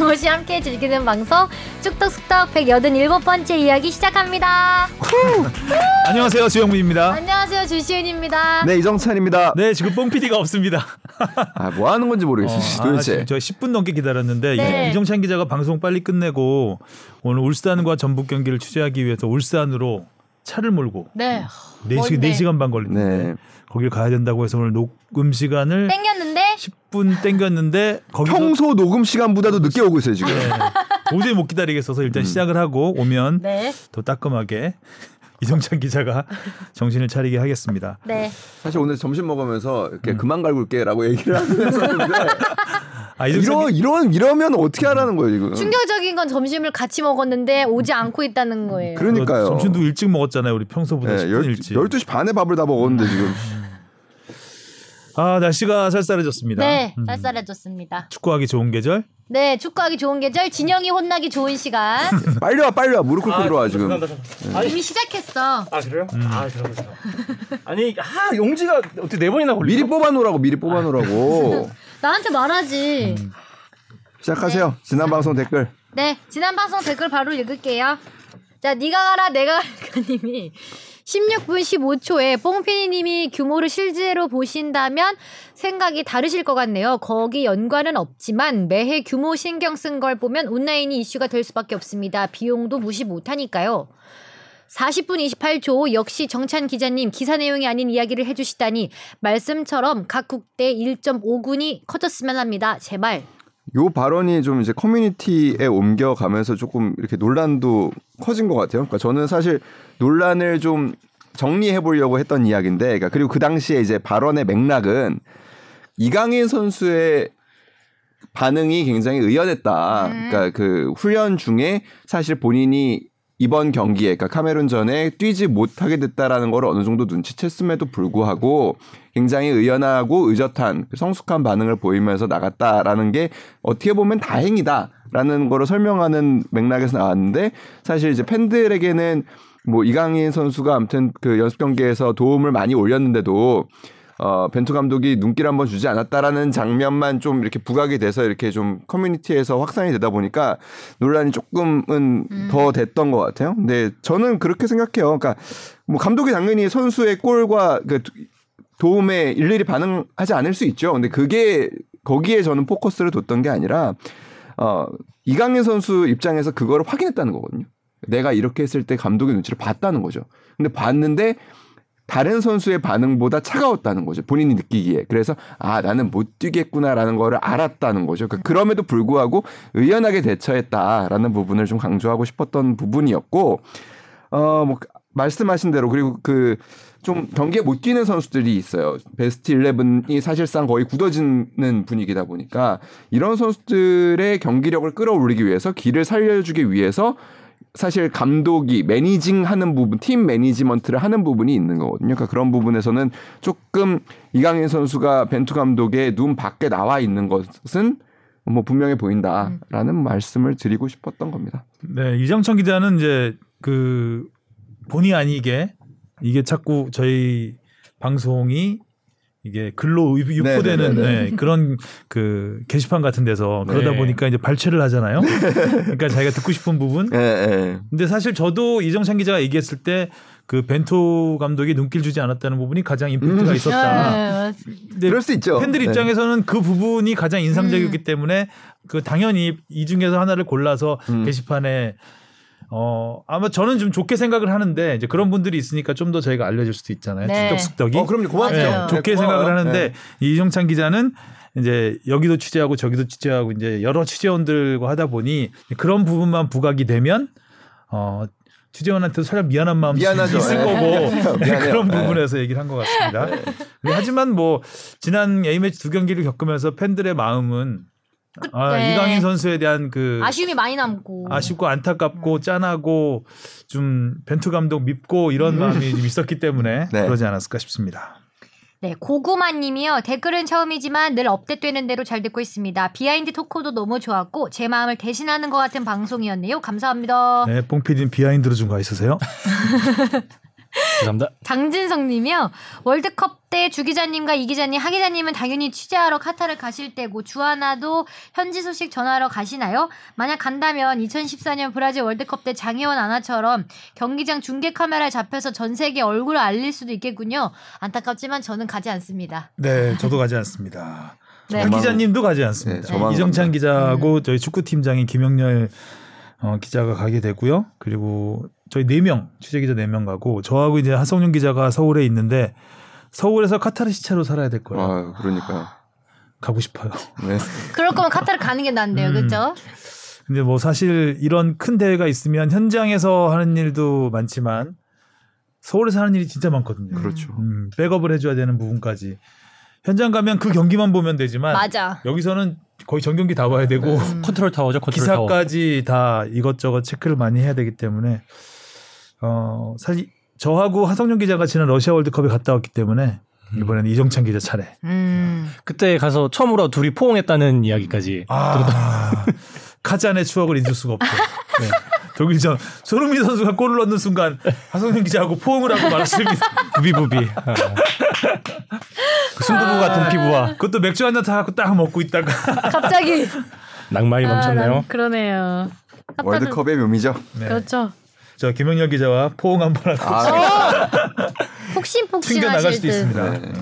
정호 씨 함께 즐기는 방송 쭉덕숙덕 187번째 이야기 시작합니다. 안녕하세요 주영민입니다. 안녕하세요 주시은입니다. 네 이정찬입니다. 네 지금 뽕 PD가 없습니다. 아 뭐 하는 건지 모르겠어요. 아, 도대체. 지금 저 10분 넘게 기다렸는데 네. 이- 이정찬 기자가 방송 빨리 끝내고 오늘 울산과 전북 경기를 취재하기 위해서 울산으로 차를 몰고 네. 4시, 뭔데? 4시간 반 걸리는데 네. 거길 가야 된다고 해서 오늘 녹음 시간을 땡겼는데 10분 땡겼는데 거기서 평소 녹음 시간보다도 늦게 오고 있어요 지금. 도저히 못 기다리겠어서 일단 시작을 하고 오면 네. 더 따끔하게 이정찬 기자가 정신을 차리게 하겠습니다. 네. 사실 오늘 점심 먹으면서 음. 이렇게 그만 갈굴게라고 얘기를 하면서는데 아, 이러 이런 이러면 어떻게 하라는 거예요 지금. 충격적인 건 점심을 같이 먹었는데 오지 않고 있다는 거예요. 그러니까요. 점심도 일찍 먹었잖아요. 우리 평소보다 네, 10분 열, 일찍. 12시 반에 밥을 다 먹었는데 지금. 아 날씨가 쌀쌀해졌습니다. 네, 음. 쌀쌀해졌습니다. 축구하기 좋은 계절. 네, 축구하기 좋은 계절, 진영이 혼나기 좋은 시간. 빨리 와 빨리 와 무릎 꿇고 들어와 지금. 이미 시작했어. 아 그래요? 아 그러면서 아니 아 용지가 어떻게 네 번이나 걸리? 미리 뽑아놓으라고 미리 뽑아놓으라고. 나한테 말하지. 시작하세요. 지난 방송 댓글. 네, 지난 방송 댓글 바로 읽을게요. 자, 니가 가라, 내가 가님이 16분 15초에 뽕피디님이 규모를 실제로 보신다면 생각이 다르실 것 같네요. 거기 연관은 없지만 매해 규모 신경 쓴 걸 보면 온라인이 이슈가 될 수밖에 없습니다. 비용도 무시 못하니까요. 40분 28초 역시 정찬 기자님 기사 내용이 아닌 이야기를 해주시다니 말씀처럼 각 국대 1.5군이 커졌으면 합니다. 제발. 요 발언이 좀 이제 커뮤니티에 옮겨가면서 조금 이렇게 논란도 커진 것 같아요. 그러니까 저는 사실 논란을 좀 정리해 보려고 했던 이야기인데, 그러니까 그리고 그 당시에 이제 발언의 맥락은 이강인 선수의 반응이 굉장히 의연했다. 그러니까 그 훈련 중에 사실 본인이 이번 경기에 그러니까 카메룬전에 뛰지 못하게 됐다라는 걸 어느 정도 눈치챘음에도 불구하고 굉장히 의연하고 의젓한 그 성숙한 반응을 보이면서 나갔다라는 게 어떻게 보면 다행이다라는 거를 설명하는 맥락에서 나왔는데 사실 이제 팬들에게는 뭐 이강인 선수가 아무튼 그 연습 경기에서 도움을 많이 올렸는데도 어, 벤투 감독이 눈길 한번 주지 않았다라는 장면만 좀 이렇게 부각이 돼서 이렇게 좀 커뮤니티에서 확산이 되다 보니까 논란이 조금은 더 됐던 것 같아요. 근데 저는 그렇게 생각해요. 그러니까 뭐 감독이 당연히 선수의 골과 그 도움에 일일이 반응하지 않을 수 있죠. 근데 그게 거기에 저는 포커스를 뒀던 게 아니라 어, 이강인 선수 입장에서 그거를 확인했다는 거거든요. 내가 이렇게 했을 때 감독의 눈치를 봤다는 거죠. 근데 봤는데 다른 선수의 반응보다 차가웠다는 거죠. 본인이 느끼기에. 그래서 아 나는 못 뛰겠구나라는 거를 알았다는 거죠. 그럼에도 불구하고 의연하게 대처했다라는 부분을 좀 강조하고 싶었던 부분이었고 어 뭐 말씀하신 대로 그리고 그 좀 경기에 못 뛰는 선수들이 있어요. 베스트 11이 사실상 거의 굳어지는 분위기다 보니까 이런 선수들의 경기력을 끌어올리기 위해서 길을 살려주기 위해서 사실 감독이 매니징 하는 부분, 팀 매니지먼트를 하는 부분이 있는 거거든요. 그러니까 그런 부분에서는 조금 이강인 선수가 벤투 감독의 눈 밖에 나와 있는 것은 뭐 분명해 보인다라는 말씀을 드리고 싶었던 겁니다. 네, 이정천 기자는 이제 그 본의 아니게 이게 자꾸 저희 방송이 이게 글로 유- 유포되는 네네네네. 네, 그런 그 게시판 같은 데서 그러다 네. 보니까 이제 발췌를 하잖아요. 그러니까 자기가 듣고 싶은 부분. 예, 예. 근데 사실 저도 이정찬 기자가 얘기했을 때 그 벤토 감독이 눈길 주지 않았다는 부분이 가장 임팩트가 있었다. 네, 근데 그럴 수 있죠. 팬들 네. 입장에서는 그 부분이 가장 인상적이기 음. 때문에 그 당연히 이 중에서 하나를 골라서 음. 게시판에 어 아마 저는 좀 좋게 생각을 하는데 이제 그런 분들이 있으니까 좀 더 저희가 알려줄 수도 있잖아요. 네. 쑥덕쑥덕이. 어, 그럼요. 고맙죠. 네, 맞아요. 좋게 네, 생각을 고마워요. 하는데 네. 이정찬 기자는 이제 여기도 취재하고 저기도 취재하고 이제 여러 취재원들과 하다 보니 그런 부분만 부각이 되면 어 취재원한테도 살짝 미안한 마음이 미안하죠. 있을 네. 거고 네. 그런 네. 부분에서 얘기를 한 것 같습니다. 하지만 뭐 지난 A 매치 두 경기를 겪으면서 팬들의 마음은 아, 네. 이강인 선수에 대한 그 아쉬움이 많이 남고. 아쉽고 안타깝고 짠하고 좀 벤투 감독 밉고 이런 마음이 좀 있었기 때문에 네. 그러지 않았을까 싶습니다. 네, 고구마님이요. 댓글은 처음이지만 늘 업데이트되는 대로 잘 듣고 있습니다. behind talk도 너무 좋았고 제 마음을 대신하는 것 같은 방송이었네요. 감사합니다. 네, 뽕피디는 behind로 좀 가 있으세요? 감사합니다. 장진성님이요. 월드컵 때 주 기자님과 이 기자님, 하 기자님은 당연히 취재하러 카타르 가실 때고 주 아나도 현지 소식 전하러 가시나요? 만약 간다면 2014년 브라질 월드컵 때 장혜원 아나처럼 경기장 중계 카메라에 잡혀서 전 세계 얼굴을 알릴 수도 있겠군요. 안타깝지만 저는 가지 않습니다. 네, 저도 가지 않습니다. 네. 하 기자님도 가지 않습니다. 네, 이정찬 갑니다. 기자하고 저희 축구팀장인 김영렬 어, 기자가 가게 되고요. 그리고 저희 네 명 취재 기자 네 명 가고 저하고 이제 하성윤 기자가 서울에 있는데 서울에서 카타르 시차로 살아야 될 거예요. 아, 그러니까. 가고 싶어요. 네. 그럴 거면 카타르 가는 게 나은데요. 음. 그렇죠? 근데 뭐 사실 이런 큰 대회가 있으면 현장에서 하는 일도 많지만 서울에서 하는 일이 진짜 많거든요. 그렇죠. 음, 백업을 해줘야 되는 부분까지 현장 가면 그 경기만 보면 되지만 맞아. 여기서는 거의 전 경기 다 봐야 되고 음. 컨트롤 타워죠. 컨트롤 타워. 기사까지 다 이것저것 체크를 많이 해야 되기 때문에 어 사실 저하고 하성룡 기자가 지난 러시아 월드컵에 갔다 왔기 때문에 이번에는 이정찬 기자 차례. 음. 그때 가서 처음으로 둘이 포옹했다는 이야기까지. 아 카잔의 추억을 잊을 수가 없죠. 네. 독일전 손흥민 선수가 골을 넣는 순간 하성룡 기자하고 포옹을 하고 말았습니다. 부비부비. 아. 그 순두부 같은 피부와 그것도 맥주 한잔 타갖고 딱 먹고 있다가 갑자기 낭만이 넘쳤네요. 아, 그러네요. 월드컵의 묘미죠. 네. 그렇죠. 저 김영렬 기자와 포옹 한번 하고 아, 폭신폭신 나갈 수도 듯. 있습니다. 네.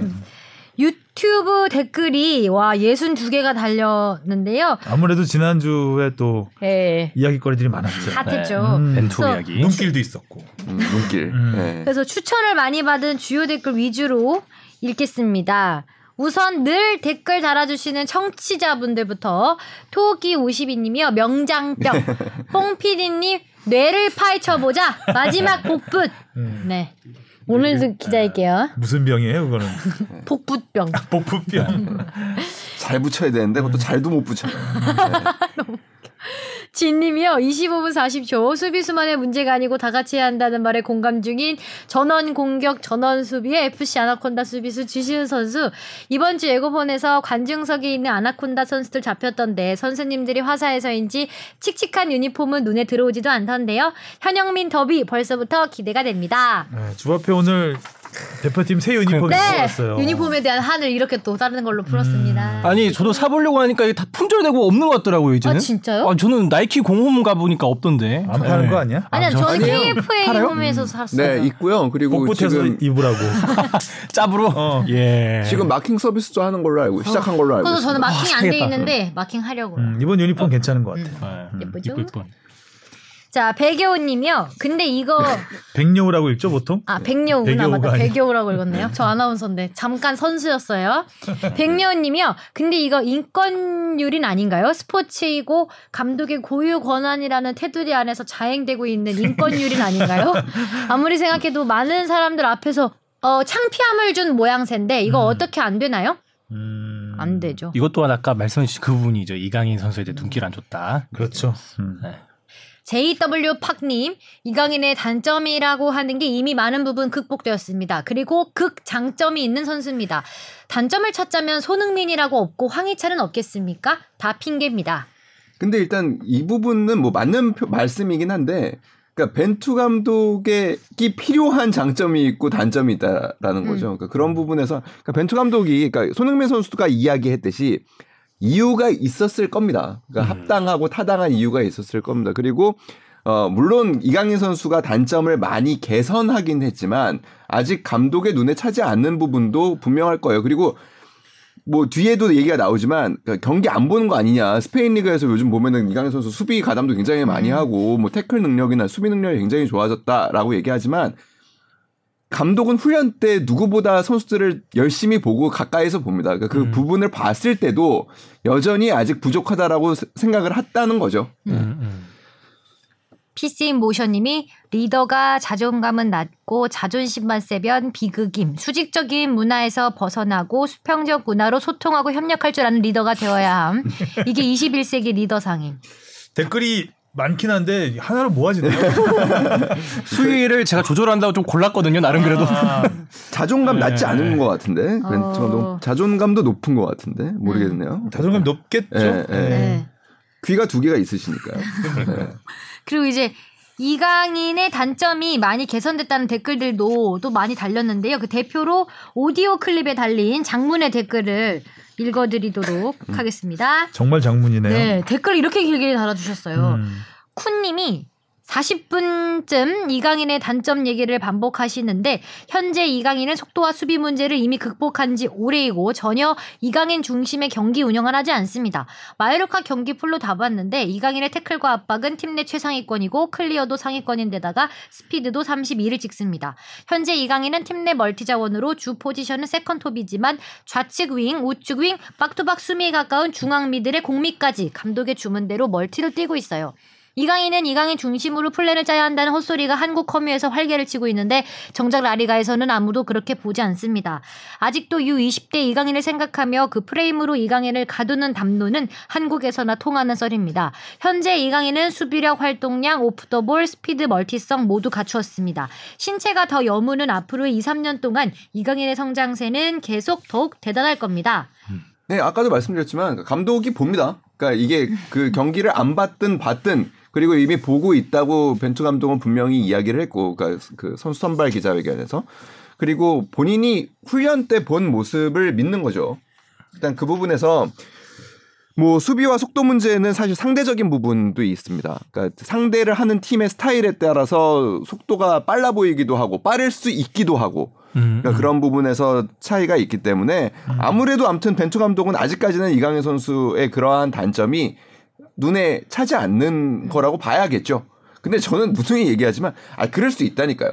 유튜브 댓글이 와 62개가 달렸는데요. 아무래도 지난주에 또 예. 이야기거리들이 많았죠. 핫했죠. 음. 벤투 이야기. 눈길도 있었고. 음, 눈길. 음. 네. 그래서 추천을 많이 받은 주요 댓글 위주로 읽겠습니다. 우선 늘 댓글 달아주시는 청취자분들부터 토끼 52님이요 명장병 뽕피디님 뇌를 파헤쳐보자 마지막 복붙 음. 네 오늘도 기자일게요 무슨 병이에요, 그거는? 복붙병 복부병. 잘 붙여야 되는데 그것도 잘도 못 붙여요. 진님이요. 25분 40초. 수비수만의 문제가 아니고 다 같이 해야 한다는 말에 공감 중인 전원 공격 전원 수비의 FC 아나콘다 수비수 지시은 선수. 이번 주 예고폰에서 관중석에 있는 아나콘다 선수들 잡혔던데 선수님들이 화사해서인지 칙칙한 유니폼은 눈에 들어오지도 않던데요. 현영민 더비 벌써부터 기대가 됩니다. 네, 주 앞에 오늘 대표팀 새 유니폼이 네 들어왔어요. 유니폼에 대한 한을 이렇게 또 다른 걸로 풀었습니다. 아니 저도 사보려고 하니까 이게 다 품절되고 없는 것 같더라고요 이제는. 아, 진짜요? 아, 저는 나이키 공홈 가보니까 없던데. 안 파는 네. 거 아니야? 아니요 아, 저는 아니에요. KFA 팔아요? 홈에서 샀어요. 네, 있고요. 그리고 복붙해서 지금 입으라고. 짭으로. 어. 예. 지금 마킹 서비스도 하는 걸로 알고 시작한 걸로 알고 그래서 저는. 마킹 안돼 사겠다. 있는데 마킹 하려고요. 음, 이번 유니폼 괜찮은 것 같아. 네. 예쁘죠? 입고 있던. 자, 백여우님이요. 근데 이거 백여우라고 읽죠 보통? 아 백여우가 맞다. 아니야. 백여우라고 읽었네요. 저 아나운서인데 잠깐 선수였어요. 백여우님이요. 근데 이거 인권유린 아닌가요? 스포츠이고 감독의 고유 권한이라는 테두리 안에서 자행되고 있는 인권유린 아닌가요? 아무리 생각해도 많은 사람들 앞에서 어, 창피함을 준 모양새인데 이거 어떻게 안 되나요? 음, 안 되죠. 이것 또한 아까 말씀해 주신 그 부분이죠. 이강인 선수에 대해 눈길 안 줬다. 그렇죠. 음. 네. JW 팍님, 이강인의 단점이라고 하는 게 이미 많은 부분 극복되었습니다. 그리고 극 장점이 있는 선수입니다. 단점을 찾자면 손흥민이라고 없고 황희찬은 없겠습니까? 다 핑계입니다. 근데 일단 이 부분은 뭐 맞는 표- 말씀이긴 한데 그러니까 벤투 감독에게 필요한 장점이 있고 단점이 있다라는 음. 거죠. 그러니까 그런 부분에서 그러니까 벤투 감독이 그러니까 손흥민 선수가 이야기했듯이 이유가 있었을 겁니다. 그러니까 음. 합당하고 타당한 이유가 있었을 겁니다. 그리고 어 물론 이강인 선수가 단점을 많이 개선하긴 했지만 아직 감독의 눈에 차지 않는 부분도 분명할 거예요. 그리고 뭐 뒤에도 얘기가 나오지만 그러니까 경기 안 보는 거 아니냐. 스페인 리그에서 요즘 보면은 이강인 선수 수비 가담도 굉장히 많이 하고 뭐 태클 능력이나 수비 능력이 굉장히 좋아졌다라고 얘기하지만 감독은 훈련 때 누구보다 선수들을 열심히 보고 가까이서 봅니다. 그러니까 그 부분을 봤을 때도 여전히 아직 부족하다라고 세- 생각을 했다는 거죠. 음, 음. PC 모션님이 리더가 자존감은 낮고 자존심만 세면 비극임. 수직적인 문화에서 벗어나고 수평적 문화로 소통하고 협력할 줄 아는 리더가 되어야 함. 이게 21세기 리더상임. 댓글이 많긴 한데 하나로 모아지네요. 수위를 제가 조절한다고 좀 골랐거든요. 나름 그래도. 아, 자존감 낮지 네. 않은 것 같은데 어. 자존감도 높은 것 같은데 모르겠네요. 자존감 높겠죠. 예, 예. 네. 네. 귀가 두 개가 있으시니까요. 네. 그리고 이제 이강인의 단점이 많이 개선됐다는 댓글들도 또 많이 달렸는데요. 그 대표로 오디오 클립에 달린 장문의 댓글을 읽어드리도록 하겠습니다. 정말 장문이네요. 네, 댓글 이렇게 길게 달아주셨어요. 음. 쿤님이 40분쯤 이강인의 단점 얘기를 반복하시는데 현재 이강인은 속도와 수비 문제를 이미 극복한 지 오래이고 전혀 이강인 중심의 경기 운영을 하지 않습니다. 마요르카 경기 풀로 다 봤는데 이강인의 태클과 압박은 팀 내 최상위권이고 클리어도 상위권인데다가 스피드도 32를 찍습니다. 현재 이강인은 팀 내 멀티 자원으로 주 포지션은 세컨톱이지만 좌측 윙, 우측 윙, 박투박 수미에 가까운 중앙 미들의 공미까지 감독의 주문대로 멀티를 뛰고 있어요. 이강인은 이강인 중심으로 플랜을 짜야 한다는 헛소리가 한국 커뮤에서 활개를 치고 있는데 정작 라리가에서는 아무도 그렇게 보지 않습니다. 아직도 U20대 이강인을 생각하며 그 프레임으로 이강인을 가두는 담론은 한국에서나 통하는 썰입니다. 현재 이강인은 수비력, 활동량, 오프더볼, 스피드, 멀티성 모두 갖추었습니다. 신체가 더 여무는 앞으로 2, 3년 동안 이강인의 성장세는 계속 더욱 대단할 겁니다. 네, 아까도 말씀드렸지만 감독이 봅니다. 그러니까 이게 그 경기를 안 봤든 봤든 그리고 이미 보고 있다고 벤투 감독은 분명히 이야기를 했고, 그러니까 그 선수 선발 기자회견에서 그리고 본인이 훈련 때 본 모습을 믿는 거죠. 일단 그 부분에서 뭐 수비와 속도 문제는 사실 상대적인 부분도 있습니다. 그러니까 상대를 하는 팀의 스타일에 따라서 속도가 빨라 보이기도 하고 빠를 수 있기도 하고 음. 그러니까 그런 부분에서 차이가 있기 때문에 아무래도 아무튼 벤투 감독은 아직까지는 이강인 선수의 그러한 단점이 눈에 차지 않는 거라고 봐야겠죠. 근데 저는 무성히 얘기하지만 아 그럴 수 있다니까요.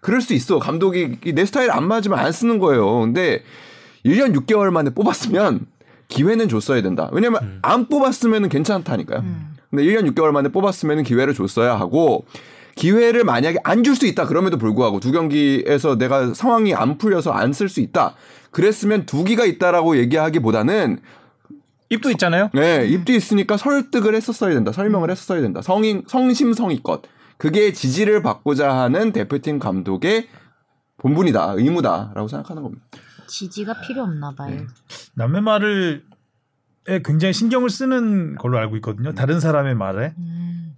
그럴 수 있어. 감독이 내 스타일 안 맞으면 안 쓰는 거예요. 근데 1년 6개월 만에 뽑았으면 기회는 줬어야 된다. 왜냐면 안 뽑았으면 괜찮다니까요. 근데 1년 6개월 만에 뽑았으면 기회를 줬어야 하고 기회를 만약에 안 줄 수 있다 그럼에도 불구하고 두 경기에서 내가 상황이 안 풀려서 안 쓸 수 있다. 그랬으면 두 기가 있다라고 얘기하기보다는 입도 있잖아요. 네, 입도 있으니까 설득을 했었어야 된다. 설명을 했었어야 된다. 성인 성심성의껏. 그게 지지를 받고자 하는 대표팀 감독의 본분이다, 의무다라고 생각하는 겁니다. 지지가 필요 없나 봐요. 남의 말을 에 굉장히 신경을 쓰는 걸로 알고 있거든요. 다른 사람의 말에. 음.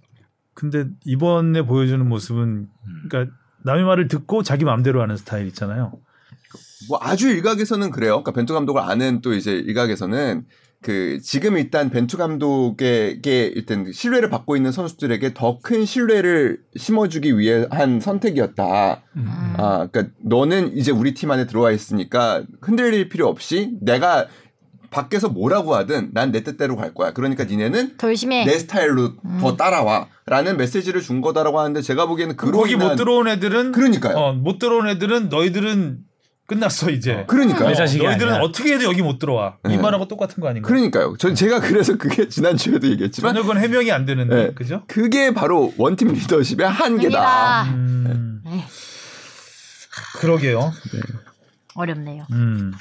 근데 이번에 보여주는 모습은 그러니까 남의 말을 듣고 자기 마음대로 하는 스타일 있잖아요. 뭐 아주 일각에서는 그래요. 그러니까 벤투 감독을 아는 또 이제 일각에서는 그 지금 일단 벤투 감독에게 일단 신뢰를 받고 있는 선수들에게 더 큰 신뢰를 심어주기 위해 한 선택이었다. 음. 아, 그러니까 너는 이제 우리 팀 안에 들어와 있으니까 흔들릴 필요 없이 내가 밖에서 뭐라고 하든 난 내 뜻대로 갈 거야. 그러니까 니네는 더 열심히 해. 내 스타일로 더 따라와라는 메시지를 준 거다라고 하는데 제가 보기에는 그로 거기 못 들어온 애들은 그러니까요. 어, 못 들어온 애들은 너희들은 끝났어 이제. 내 자식이 너희들은 아니야. 어떻게 해도 여기 못 들어와. 네. 이 말하고 똑같은 거 아닌가? 그러니까요. 전 제가 그래서 그게 지난 주에도 얘기했지만 저녁은 해명이 안 되는데 네. 그죠? 그게 바로 원팀 리더십의 한계다. 음, 에이, 그러게요. 어렵네요. 음,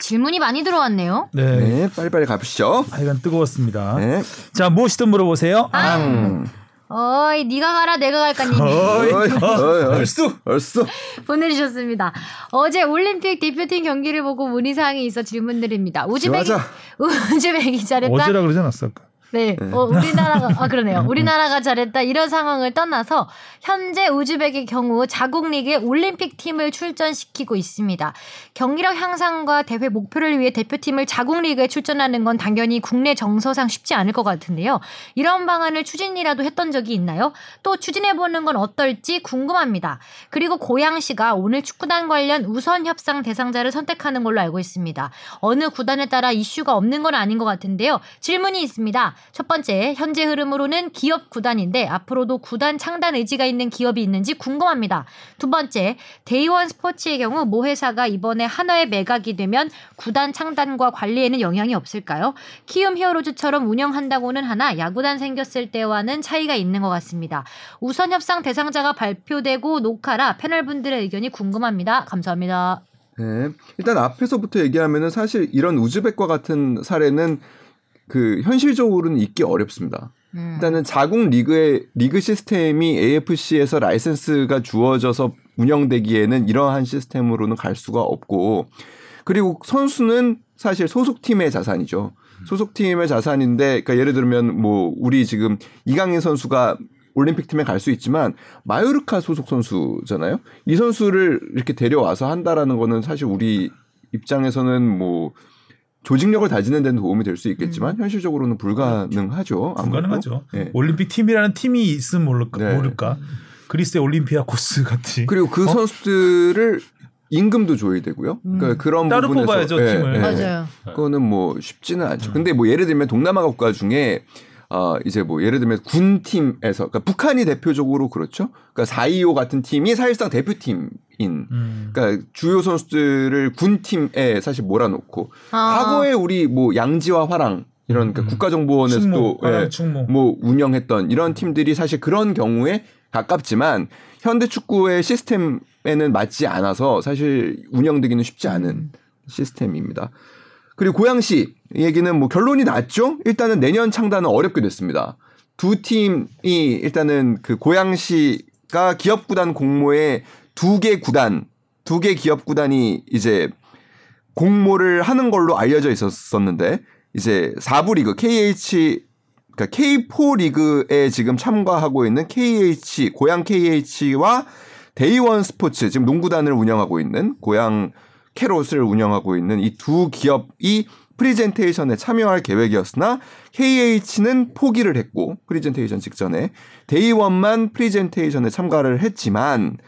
질문이 많이 들어왔네요. 네. 네, 빨리빨리 가보시죠. 하여간 뜨거웠습니다. 네. 자 무엇이든 물어보세요. 아. 앙. 어이, 네가 가라, 내가 갈까님 어이, 어이, 어이, 어이. 얼쑤. 얼쑤. 보내주셨습니다. 어제 올림픽 대표팀 경기를 보고 문의사항이 있어 질문드립니다. 우즈베기. 우즈베기 잘했다. 어제라 그러지 않았어? 아까? 네, 어, 우리나라가 아 그러네요. 우리나라가 잘했다 이런 상황을 떠나서 현재 우즈벡의 경우 자국 리그에 올림픽 팀을 출전시키고 있습니다. 경기력 향상과 대회 목표를 위해 대표팀을 자국 리그에 출전하는 건 당연히 국내 정서상 쉽지 않을 것 같은데요. 이런 방안을 추진이라도 했던 적이 있나요? 또 추진해 보는 건 어떨지 궁금합니다. 그리고 고양시가 오늘 축구단 관련 우선 협상 대상자를 선택하는 걸로 알고 있습니다. 어느 구단에 따라 이슈가 없는 건 아닌 것 같은데요. 질문이 있습니다. 첫 번째, 현재 흐름으로는 기업 구단인데 앞으로도 구단 창단 의지가 있는 기업이 있는지 궁금합니다. 두 번째, 데이원 스포츠의 경우 모 회사가 이번에 한화에 매각이 되면 구단 창단과 관리에는 영향이 없을까요? 키움 히어로즈처럼 운영한다고는 하나 야구단 생겼을 때와는 차이가 있는 것 같습니다. 우선 협상 대상자가 발표되고 녹화라 패널분들의 의견이 궁금합니다. 감사합니다. 네. 일단 앞에서부터 얘기하면은 사실 이런 우즈벡과 같은 사례는 그 현실적으로는 있기 어렵습니다. 음. 일단은 자국 리그의 리그 시스템이 AFC에서 라이센스가 주어져서 운영되기에는 이러한 시스템으로는 갈 수가 없고 그리고 선수는 사실 소속팀의 자산이죠. 소속팀의 자산인데 그러니까 예를 들면 뭐 우리 지금 이강인 선수가 올림픽 팀에 갈 수 있지만 마요르카 소속 선수잖아요. 이 선수를 이렇게 데려와서 한다라는 거는 사실 우리 입장에서는 뭐 조직력을 다지는 데는 도움이 될 수 있겠지만 현실적으로는 불가능하죠. 아무래도. 불가능하죠. 예. 올림픽 팀이라는 팀이 있으면 모를까. 네. 모를까. 그리스의 올림피아 코스 같이. 그리고 그 선수들을 임금도 줘야 되고요. 그러니까 그런 따로 부분에서 뽑아야죠, 예, 팀을. 예. 맞아요. 그거는 뭐 쉽지는 않죠. 근데 뭐 예를 들면 동남아 국가 중에 어 이제 뭐 예를 들면 군 팀에서 그러니까 북한이 대표적으로 그렇죠. 그러니까 425 같은 팀이 사실상 대표팀 인 음. 그러니까 주요 선수들을 군 팀에 사실 몰아놓고 아. 과거에 우리 뭐 양지와 화랑 이런 그러니까 국가정보원에서도 충무, 예. 뭐 운영했던 이런 팀들이 사실 그런 경우에 가깝지만 현대 축구의 시스템에는 맞지 않아서 사실 운영되기는 쉽지 않은 시스템입니다. 그리고 고양시 얘기는 뭐 결론이 났죠. 일단은 내년 창단은 어렵게 됐습니다. 두 팀이 일단은 그 고양시가 기업 구단 공모에 두 개 구단, 두 개 기업 구단이 이제 공모를 하는 걸로 알려져 있었었는데 이제 4부 리그 KH 그러니까 K4 리그에 지금 참가하고 있는 KH 고양 KH와 데이원 스포츠 지금 농구단을 운영하고 있는 고양 캐롯을 운영하고 있는 이 두 기업이 프리젠테이션에 참여할 계획이었으나 KH는 포기를 했고 프리젠테이션 직전에 데이원만 프리젠테이션에 참가를 했지만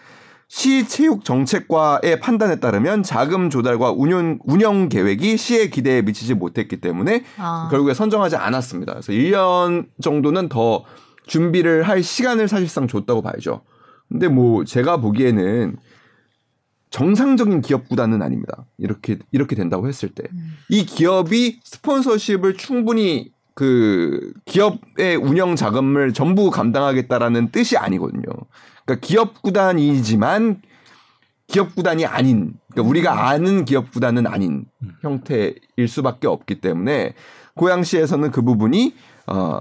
시 체육 정책과의 판단에 따르면 자금 조달과 운영 운영 계획이 시의 기대에 미치지 못했기 때문에 아. 결국에 선정하지 않았습니다. 그래서 1년 정도는 더 준비를 할 시간을 사실상 줬다고 봐야죠. 근데 뭐 제가 보기에는 정상적인 기업 구단은 아닙니다. 이렇게 이렇게 된다고 했을 때 이 기업이 스폰서십을 충분히 그 기업의 운영 자금을 전부 감당하겠다라는 뜻이 아니거든요. 그러니까 기업 구단이지만 기업 구단이 아닌 그러니까 우리가 아는 기업 구단은 아닌 형태일 수밖에 없기 때문에 고양시에서는 그 부분이 어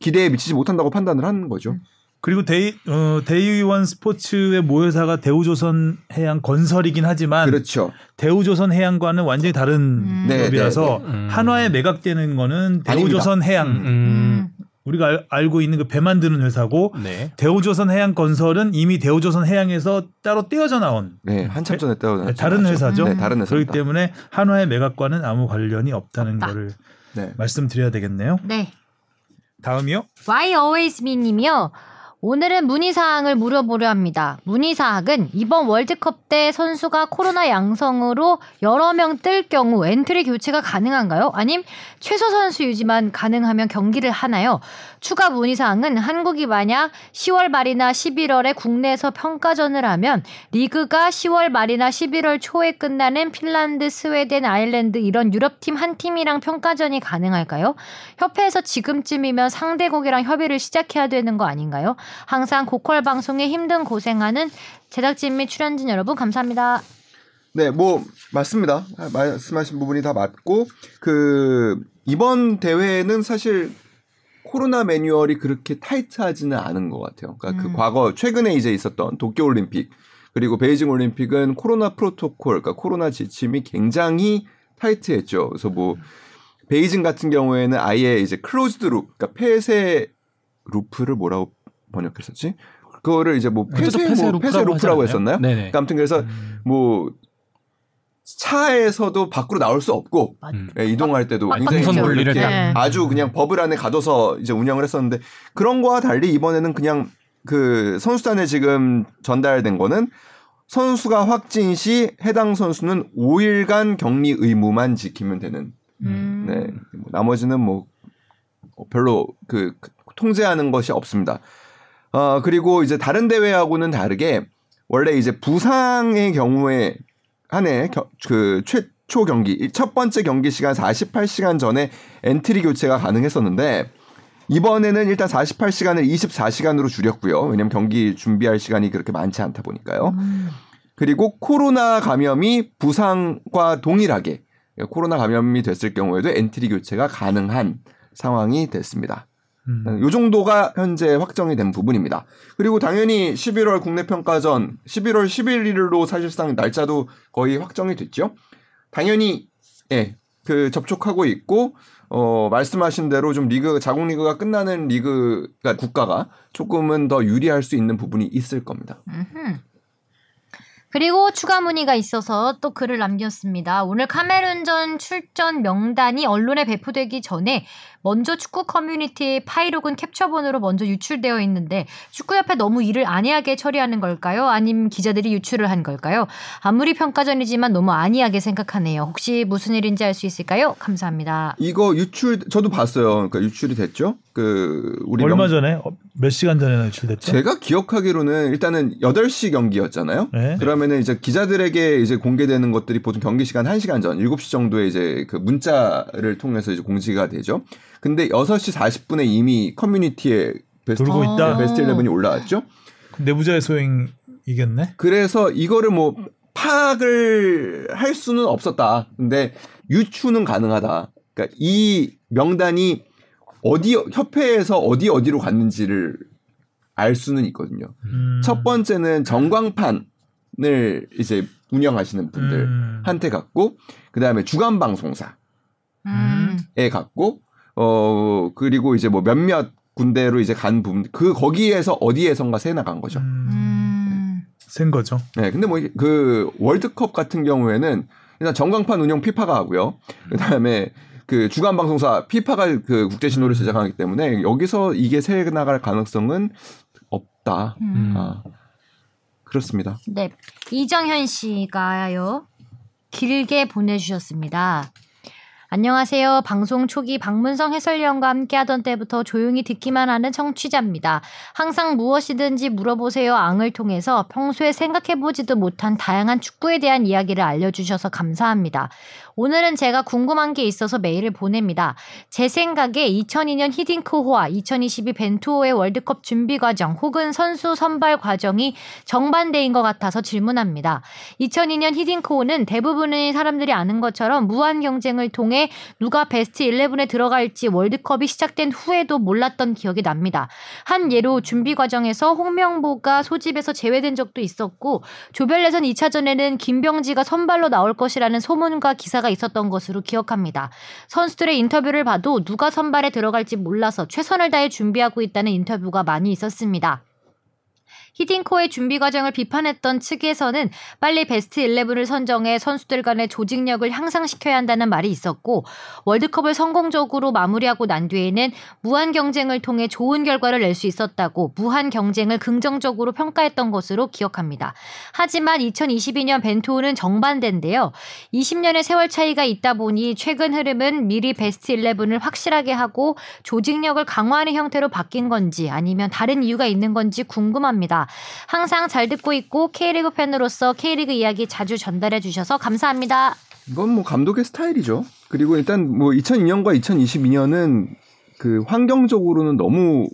기대에 미치지 못한다고 판단을 한 거죠. 그리고 데이 어, 데이원 스포츠의 모회사가 대우조선 해양 건설이긴 하지만 그렇죠. 대우조선 해양과는 완전히 다른 네, 기업이라서 네, 네. 음. 한화에 매각되는 거는 대우조선 해양 음. 우리가 알, 알고 있는 그 배 만드는 회사고 네. 대우조선 해양 건설은 이미 대우조선 해양에서 따로 떼어져 나온 네, 한참 전에 떼어 다른 회사죠. 네, 다른 그렇기 회사입니다. 때문에 한화의 매각과는 아무 관련이 없다는 없다. 거를 네. 말씀드려야 되겠네요. 네. 다음이요. Why Always Me 님이요. 오늘은 문의사항을 물어보려 합니다. 문의사항은 이번 월드컵 때 선수가 코로나 양성으로 여러 명 뜰 경우 엔트리 교체가 가능한가요? 아님 최소 선수 유지만 가능하면 경기를 하나요? 추가 문의사항은 한국이 만약 10월 말이나 11월에 국내에서 평가전을 하면 리그가 10월 말이나 11월 초에 끝나는 핀란드, 스웨덴, 아일랜드 이런 유럽팀 한 팀이랑 평가전이 가능할까요? 협회에서 지금쯤이면 상대국이랑 협의를 시작해야 되는 거 아닌가요? 항상 고퀄 방송에 힘든 고생하는 제작진 및 출연진 여러분 감사합니다. 네, 뭐 맞습니다. 아, 말씀하신 부분이 다 맞고 그 이번 대회는 사실 코로나 매뉴얼이 그렇게 타이트하지는 않은 것 같아요. 그러니까 그 음. 과거 최근에 이제 있었던 도쿄 올림픽 그리고 베이징 올림픽은 코로나 프로토콜, 그러니까 코로나 지침이 굉장히 타이트했죠. 그래서 뭐 베이징 같은 경우에는 아예 이제 closed loop, 그러니까 폐쇄 루프를 뭐라고 번역했었지? 그거를 이제 뭐 폐쇄, 폐쇄 뭐 루프라고 폐쇄 않았나요? 했었나요? 네네. 그러니까 아무튼 그래서 뭐 차에서도 밖으로 나올 수 없고 음. 예, 이동할 때도 빡빡했죠. 굉장히 뭐 이렇게 네. 아주 그냥 버블 안에 가둬서 이제 운영을 했었는데 그런 거와 달리 이번에는 그냥 그 선수단에 지금 전달된 거는 선수가 확진 시 해당 선수는 5일간 격리 의무만 지키면 되는 음. 네. 뭐 나머지는 뭐 별로 그 통제하는 것이 없습니다. 어 그리고 이제 다른 대회하고는 다르게 원래 이제 부상의 경우에 한해 그 최초 경기 첫 번째 경기 시간 48시간 전에 엔트리 교체가 가능했었는데 이번에는 일단 48시간을 24시간으로 줄였고요. 왜냐하면 경기 준비할 시간이 그렇게 많지 않다 보니까요. 음. 그리고 코로나 감염이 부상과 동일하게 코로나 감염이 됐을 경우에도 엔트리 교체가 가능한 상황이 됐습니다. 음. 요 정도가 현재 확정이 된 부분입니다. 그리고 당연히 11월 국내 평가전 11월 11일로 사실상 날짜도 거의 확정이 됐죠. 당연히 예. 그 접촉하고 있고 어, 말씀하신 대로 좀 리그 자국 리그가 끝나는 리그가 국가가 조금은 더 유리할 수 있는 부분이 있을 겁니다. 음흠. 그리고 추가 문의가 있어서 또 글을 남겼습니다. 오늘 카메룬전 출전 명단이 언론에 배포되기 전에 먼저 축구 커뮤니티의 파이록은 캡처본으로 먼저 유출되어 있는데 축구협회 너무 일을 안이하게 처리하는 걸까요? 아님 기자들이 유출을 한 걸까요? 아무리 평가전이지만 너무 안이하게 생각하네요. 혹시 무슨 일인지 알 수 있을까요? 감사합니다. 이거 유출 저도 봤어요. 그러니까 유출이 됐죠. 그 우리 얼마 명- 전에 어, 몇 시간 전에 유출됐죠? 제가 기억하기로는 일단은 8시 경기였잖아요. 네. 그러면은 이제 기자들에게 이제 공개되는 것들이 보통 경기 시간 1시간 전 7시 정도에 이제 그 문자를 통해서 이제 공지가 되죠. 근데 6시 40분에 이미 커뮤니티에 베스트 돌고 아. 있다. 베스트 11이 올라왔죠. 내부자의 소행 이겼네. 그래서 이거를 뭐 파악을 할 수는 없었다. 근데 유추는 가능하다. 그러니까 이 명단이 어디 협회에서 어디 어디로 갔는지를 알 수는 있거든요. 음. 첫 번째는 전광판을 이제 운영하시는 분들한테 음. 갔고 그 다음에 주간 방송사에 음. 갔고 어 그리고 이제 뭐 몇몇 군데로 이제 간 부분 그 거기에서 어디에선가 새 나간 거죠. 음. 음. 센 거죠. 네, 근데 뭐 그 월드컵 같은 경우에는 일단 전광판 운영 피파가 하고요. 그다음에 그 주간 방송사 피파가 그 국제 신호를 제작하기 때문에 여기서 이게 새 나갈 가능성은 없다. 음. 아, 그렇습니다. 네. 이정현 씨가요. 길게 보내주셨습니다. 안녕하세요. 방송 초기 박문성 해설위원과 함께 하던 때부터 조용히 듣기만 하는 청취자입니다. 항상 무엇이든지 물어보세요 앙을 통해서 평소에 생각해보지도 못한 다양한 축구에 대한 이야기를 알려주셔서 감사합니다. 오늘은 제가 궁금한 게 있어서 메일을 보냅니다. 제 생각에 2002년 히딩크호와 2022 벤투호의 월드컵 준비 과정 혹은 선수 선발 과정이 정반대인 것 같아서 질문합니다. 2002년 히딩크호는 대부분의 사람들이 아는 것처럼 무한 경쟁을 통해 누가 베스트 11에 들어갈지 월드컵이 시작된 후에도 몰랐던 기억이 납니다. 한 예로 준비 과정에서 홍명보가 소집에서 제외된 적도 있었고 조별예선 2차전에는 김병지가 선발로 나올 것이라는 소문과 기사가 있었던 것으로 기억합니다. 선수들의 인터뷰를 봐도 누가 선발에 들어갈지 몰라서 최선을 다해 준비하고 있다는 인터뷰가 많이 있었습니다. 히딩코의 준비 과정을 비판했던 측에서는 빨리 베스트 11을 선정해 선수들 간의 조직력을 향상시켜야 한다는 말이 있었고 월드컵을 성공적으로 마무리하고 난 뒤에는 무한 경쟁을 통해 좋은 결과를 낼 수 있었다고 무한 경쟁을 긍정적으로 평가했던 것으로 기억합니다. 하지만 2022년 벤투호는 정반대인데요. 20년의 세월 차이가 있다 보니 최근 흐름은 미리 베스트 11을 확실하게 하고 조직력을 강화하는 형태로 바뀐 건지 아니면 다른 이유가 있는 건지 궁금합니다. 항상 잘 듣고 있고 K리그 팬으로서 K리그 이야기 자주 전달해 주셔서 감사합니다. 이건 뭐 감독의 스타일이죠. 그리고 일단 뭐 2002년과 2022년은 그 환경적으로는 너무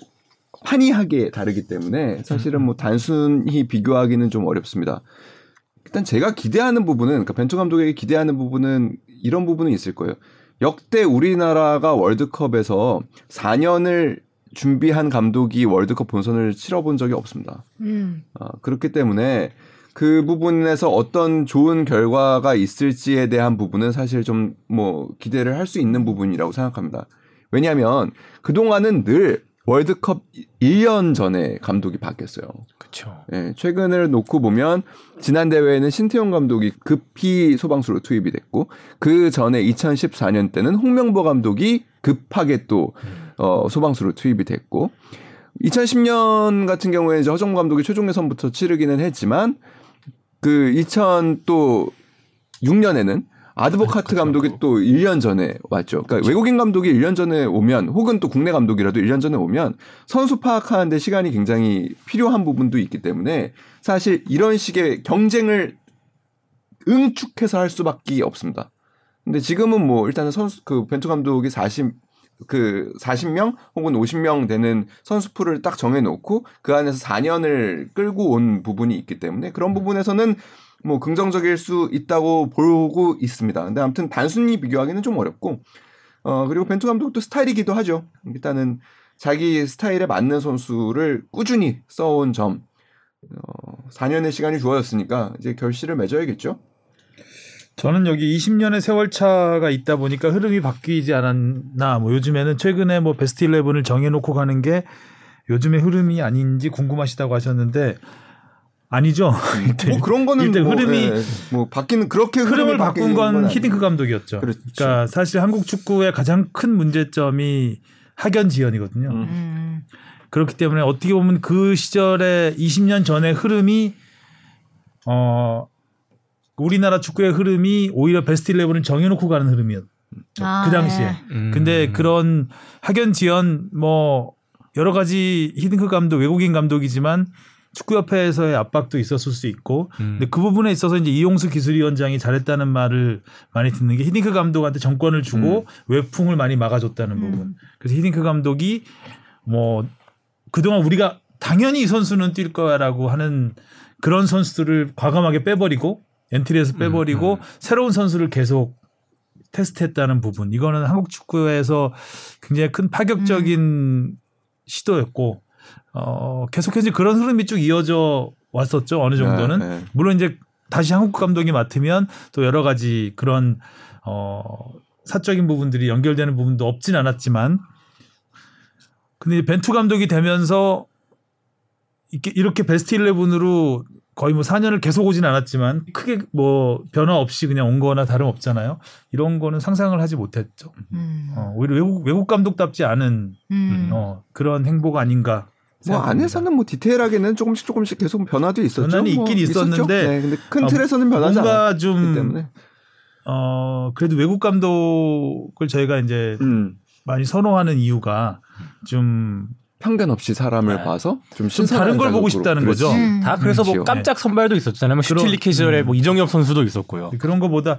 환희하게 다르기 때문에 사실은 뭐 단순히 비교하기는 좀 어렵습니다. 일단 제가 기대하는 부분은 그러니까 벤투 감독에게 기대하는 부분은 이런 부분은 있을 거예요. 역대 우리나라가 월드컵에서 4년을 준비한 감독이 월드컵 본선을 치러본 적이 없습니다. 음. 아, 그렇기 때문에 그 부분에서 어떤 좋은 결과가 있을지에 대한 부분은 사실 좀 뭐 기대를 할 수 있는 부분이라고 생각합니다. 왜냐하면 그동안은 늘 월드컵 1년 전에 감독이 바뀌었어요. 그렇죠. 예, 최근을 놓고 보면 지난 대회에는 신태용 감독이 급히 소방수로 투입이 됐고 그 전에 2014년 때는 홍명보 감독이 급하게 또 어, 소방수로 투입이 됐고 2010년 같은 경우에 이제 허정무 감독이 최종 예선부터 치르기는 했지만 그 2006년에는 아드보카트 감독이 또 1년 전에 왔죠. 그러니까 외국인 감독이 1년 전에 오면 혹은 또 국내 감독이라도 1년 전에 오면 선수 파악하는데 시간이 굉장히 필요한 부분도 있기 때문에 사실 이런 식의 경쟁을 응축해서 할 수밖에 없습니다. 근데 지금은 뭐 일단은 선수 그 벤투 감독이 40 그 40명 혹은 50명 되는 선수풀을 딱 정해 놓고 그 안에서 4년을 끌고 온 부분이 있기 때문에 그런 부분에서는 뭐 긍정적일 수 있다고 보고 있습니다. 근데 아무튼 단순히 비교하기는 좀 어렵고 어 그리고 벤투 감독도 스타일이기도 하죠. 일단은 자기 스타일에 맞는 선수를 꾸준히 써온 점 어, 4년의 시간이 주어졌으니까 이제 결실을 맺어야겠죠. 저는 여기 20년의 세월 차가 있다 보니까 흐름이 바뀌지 않았나. 뭐 요즘에는 최근에 뭐 베스트 11을 정해놓고 가는 게 요즘의 흐름이 아닌지 궁금하시다고 하셨는데 아니죠. 뭐 그런 거는 일단 뭐, 흐름이 예, 뭐 바뀌는 그렇게 흐름을 바꾼 건. 히딩크 감독이었죠. 그렇죠. 그러니까 사실 한국 축구의 가장 큰 문제점이 학연 지연이거든요. 음. 음. 그렇기 때문에 어떻게 보면 그 시절에 20년 전의 흐름이 어 우리나라 축구의 흐름이 오히려 베스트 11을 정해놓고 가는 흐름이었죠. 아, 그 당시에. 네. 음. 근데 그런 학연 지연 뭐 여러 가지 히딩크 감독 외국인 감독이지만 축구협회에서의 압박도 있었을 수 있고 음. 근데 그 부분에 있어서 이제 이용수 기술위원장이 잘했다는 말을 많이 듣는 게 히딩크 감독한테 정권을 주고 외풍을 많이 막아줬다는 부분. 그래서 히딩크 감독이 뭐 그동안 우리가 당연히 이 선수는 뛸 거야라고 하는 그런 선수들을 과감하게 빼버리고 엔트리에서 빼버리고 새로운 선수를 계속 테스트했다는 부분. 이거는 한국 축구에서 굉장히 큰 파격적인 시도였고 어 계속해서 그런 흐름이 쭉 이어져 왔었죠. 어느 정도는. 네, 네. 물론 이제 다시 한국 감독이 맡으면 또 여러 가지 그런 어 사적인 부분들이 연결되는 부분도 없진 않았지만 근데 벤투 감독이 되면서 이렇게, 이렇게 베스트 11으로 거의 뭐 4년을 계속 오진 않았지만 크게 뭐 변화 없이 그냥 온 거나 다름 없잖아요. 이런 거는 상상을 하지 못했죠. 음. 어, 오히려 외국, 외국 감독답지 않은 음. 어, 그런 행보가 아닌가. 뭐. 안에서는 뭐 디테일하게 조금씩 조금씩 계속 변화도 있었죠. 변화는 뭐 있긴. 있었는데 네, 근데 큰 어, 틀에서는 변하지 뭔가 않았기 좀 때문에. 어, 그래도 외국 감독을 저희가 이제 음. 많이 선호하는 이유가 좀, 편견 없이 사람을 네. 봐서 좀, 좀 다른 걸 보고. 싶다는 그렇지. 거죠. 음. 다 그래서 뭐. 깜짝 선발도 있었잖아요. 뭐 17리케 시절에 음. 뭐 이정엽 선수도 있었고요. 그런 거보다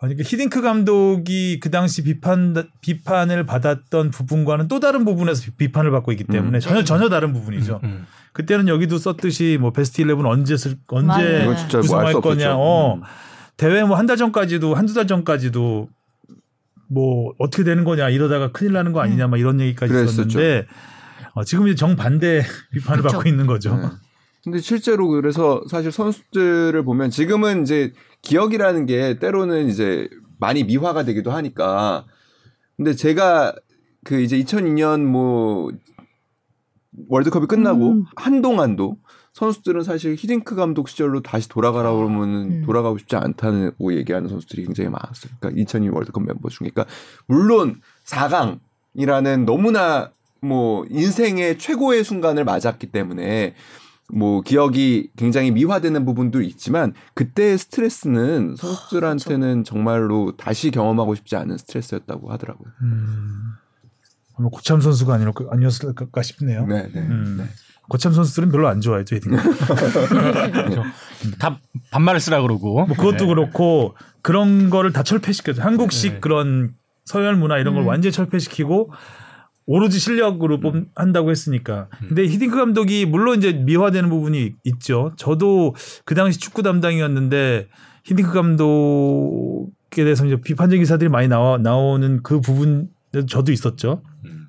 아니, 그 히딩크 감독이 그 당시 비판 비판을 받았던 부분과는 또 다른 부분에서 비- 비판을 받고 있기 때문에 음. 전혀 전혀 다른 부분이죠. 음. 그때는 여기도 썼듯이 뭐 베스트 11 언제 쓸 언제 뭐 구성할 알수 거냐. 없었죠. 어. 음. 대회 뭐 한 달 전까지도 한두 달 전까지도 뭐 어떻게 되는 거냐 이러다가 큰일 나는 거 아니냐 막 이런 얘기까지 그랬었죠. 있었는데 어, 지금 이제 정반대 비판을 그쵸. 받고 있는 거죠. 네. 근데 실제로 그래서 사실 선수들을 보면 지금은 이제 기억이라는 게 때로는 이제 많이 미화가 되기도 하니까 근데 제가 그 이제 2002년 뭐 월드컵이 끝나고 음. 한동안도 선수들은 사실 히딩크 감독 시절로 다시 돌아가라 그러면은 음. 돌아가고 싶지 않다고 얘기하는 선수들이 굉장히 많았어요. 그러니까 2002 월드컵 멤버 중에 그러니까 물론 4강이라는 너무나 뭐 인생의 최고의 순간을 맞았기 때문에 뭐 기억이 굉장히 미화되는 부분도 있지만 그때의 스트레스는 선수들한테는 정말로 다시 경험하고 싶지 않은 스트레스였다고 하더라고요. 음, 아마 고참 선수가 아니었, 아니었을까 싶네요. 네, 네. 음. 고참 선수들은 별로 안 좋아했죠, 히딩크. 다 반말을 쓰라 그러고. 뭐 그것도 네. 그렇고 그런 거를 다 철폐시켰죠. 한국식 네. 그런 서열 문화 이런 걸 음. 완전히 철폐시키고 오로지 실력으로 뽑 한다고 했으니까. 근데 히딩크 감독이 물론 이제 미화되는 부분이 있죠. 저도 그 당시 축구 담당이었는데 히딩크 감독에 대해서 이제 비판적 기사들이 많이 나와 나오는 그 부분 저도 있었죠. 음.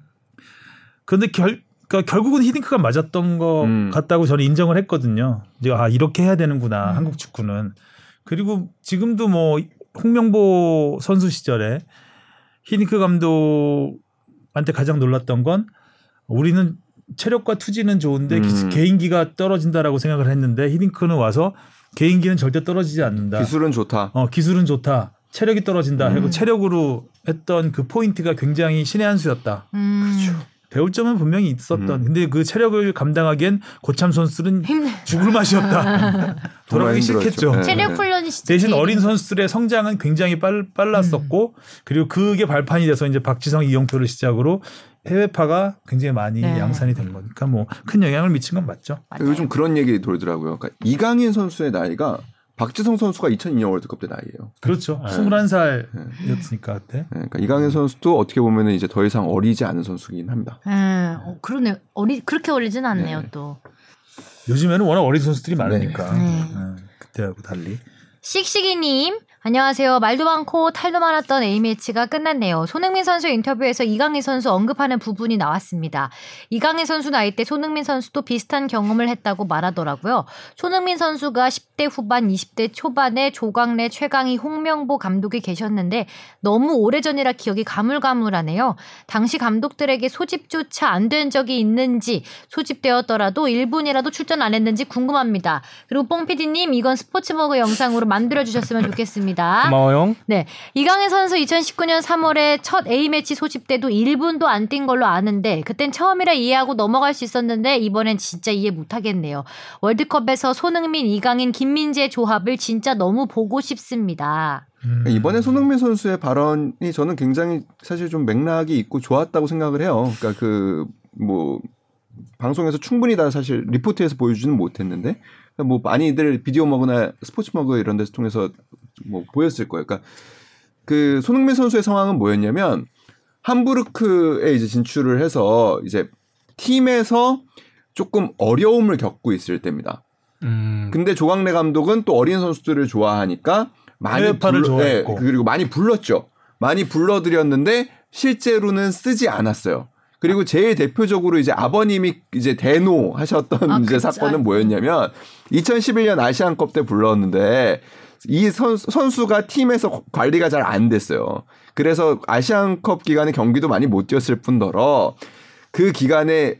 그런데 결 그러니까 결국은 히딩크가 맞았던 것 음. 같다고 저는 인정을 했거든요. 이제 아 이렇게 해야 되는구나 음. 한국 축구는. 그리고 지금도 뭐 홍명보 선수 시절에 히딩크 감독 한테 가장 놀랐던 건 우리는 체력과 투지는 좋은데 기- 음. 개인기가 떨어진다라고 생각을 했는데 히딩크는 와서 개인기는 절대 떨어지지 않는다. 기술은 좋다. 어, 기술은 좋다. 체력이 떨어진다. 음. 하고 체력으로 했던 그 포인트가 굉장히 신의 한 수였다. 음. 배울 점은 분명히 있었던. 음. 근데 그 체력을 감당하기엔 고참 선수들은. 죽을 맛이었다. 돌아가기 힘들었죠. 싫겠죠. 네. 체력 훈련이 진짜 대신 어린 선수들의 성장은 굉장히 빨, 빨랐었고 음. 그리고 그게 발판이 돼서 이제 박지성, 이영표를 시작으로 해외파가 굉장히 많이 네. 양산이 된 거니까 뭐 큰 영향을 미친 건 맞죠. 맞아요. 요즘 그런 얘기 돌더라고요. 그러니까 이강인 선수의 나이가 박지성 선수가 2002년 월드컵 때 나이예요. 그렇죠. 네. 21살이었으니까 그때. 네, 그러니까 이강인 선수도 어떻게 보면 이제 더 이상 어리지 않은 선수긴 합니다. 예, 어, 그러네. 어리 그렇게 어리진 않네요, 네. 또. 요즘에는 워낙 어린 선수들이 많으니까 네. 네, 그때하고 달리. 씩씩이님 안녕하세요. 말도 많고 탈도 많았던 A매치가 끝났네요. 손흥민 선수 인터뷰에서 이강인 선수 언급하는 부분이 나왔습니다. 이강인 선수 나이 때 손흥민 선수도 비슷한 경험을 했다고 말하더라고요. 손흥민 선수가 10대 후반, 20대 초반에 조광래, 최강희, 홍명보 감독이 계셨는데 너무 오래전이라 기억이 가물가물하네요. 당시 감독들에게 소집조차 안 된 적이 있는지 소집되었더라도 1분이라도 출전 안 했는지 궁금합니다. 그리고 뽕피디님 이건 스포츠버그 영상으로 만들어주셨으면 좋겠습니다. 고마워요. 네. 이강인 선수 2019년 3월에 첫 A매치 소집 때도 1분도 안 뛴 걸로 아는데 그땐 처음이라 이해하고 넘어갈 수 있었는데 이번엔 진짜 이해 못 하겠네요. 월드컵에서 손흥민, 이강인, 김민재 조합을 진짜 너무 보고 싶습니다. 음. 이번에 손흥민 선수의 발언이 저는 굉장히 사실 좀 맥락이 있고 좋았다고 생각을 해요. 그러니까 그 뭐 방송에서 충분히 다 사실 리포트에서 보여주지는 못했는데 그러니까 뭐 많이들 비디오 머그나 스포츠 머그 이런 데서 통해서 뭐 보였을 거예요. 그러니까 그 손흥민 선수의 상황은 뭐였냐면 함부르크에 이제 진출을 해서 이제 팀에서 조금 어려움을 겪고 있을 때입니다. 음. 근데 조광래 감독은 또 어린 선수들을 좋아하니까 많이 불러-. 네, 그리고 많이 불렀죠. 많이 불러드렸는데 실제로는 쓰지 않았어요. 그리고 제일 대표적으로 이제 아버님이 이제 대노 하셨던 아, 이제 그쵸. 사건은 뭐였냐면 2011년 아시안컵 때 불렀는데 이 선, 선수가 팀에서 관리가 잘 안 됐어요. 그래서 아시안컵 기간에 경기도 많이 못 뛰었을 뿐더러 그 기간에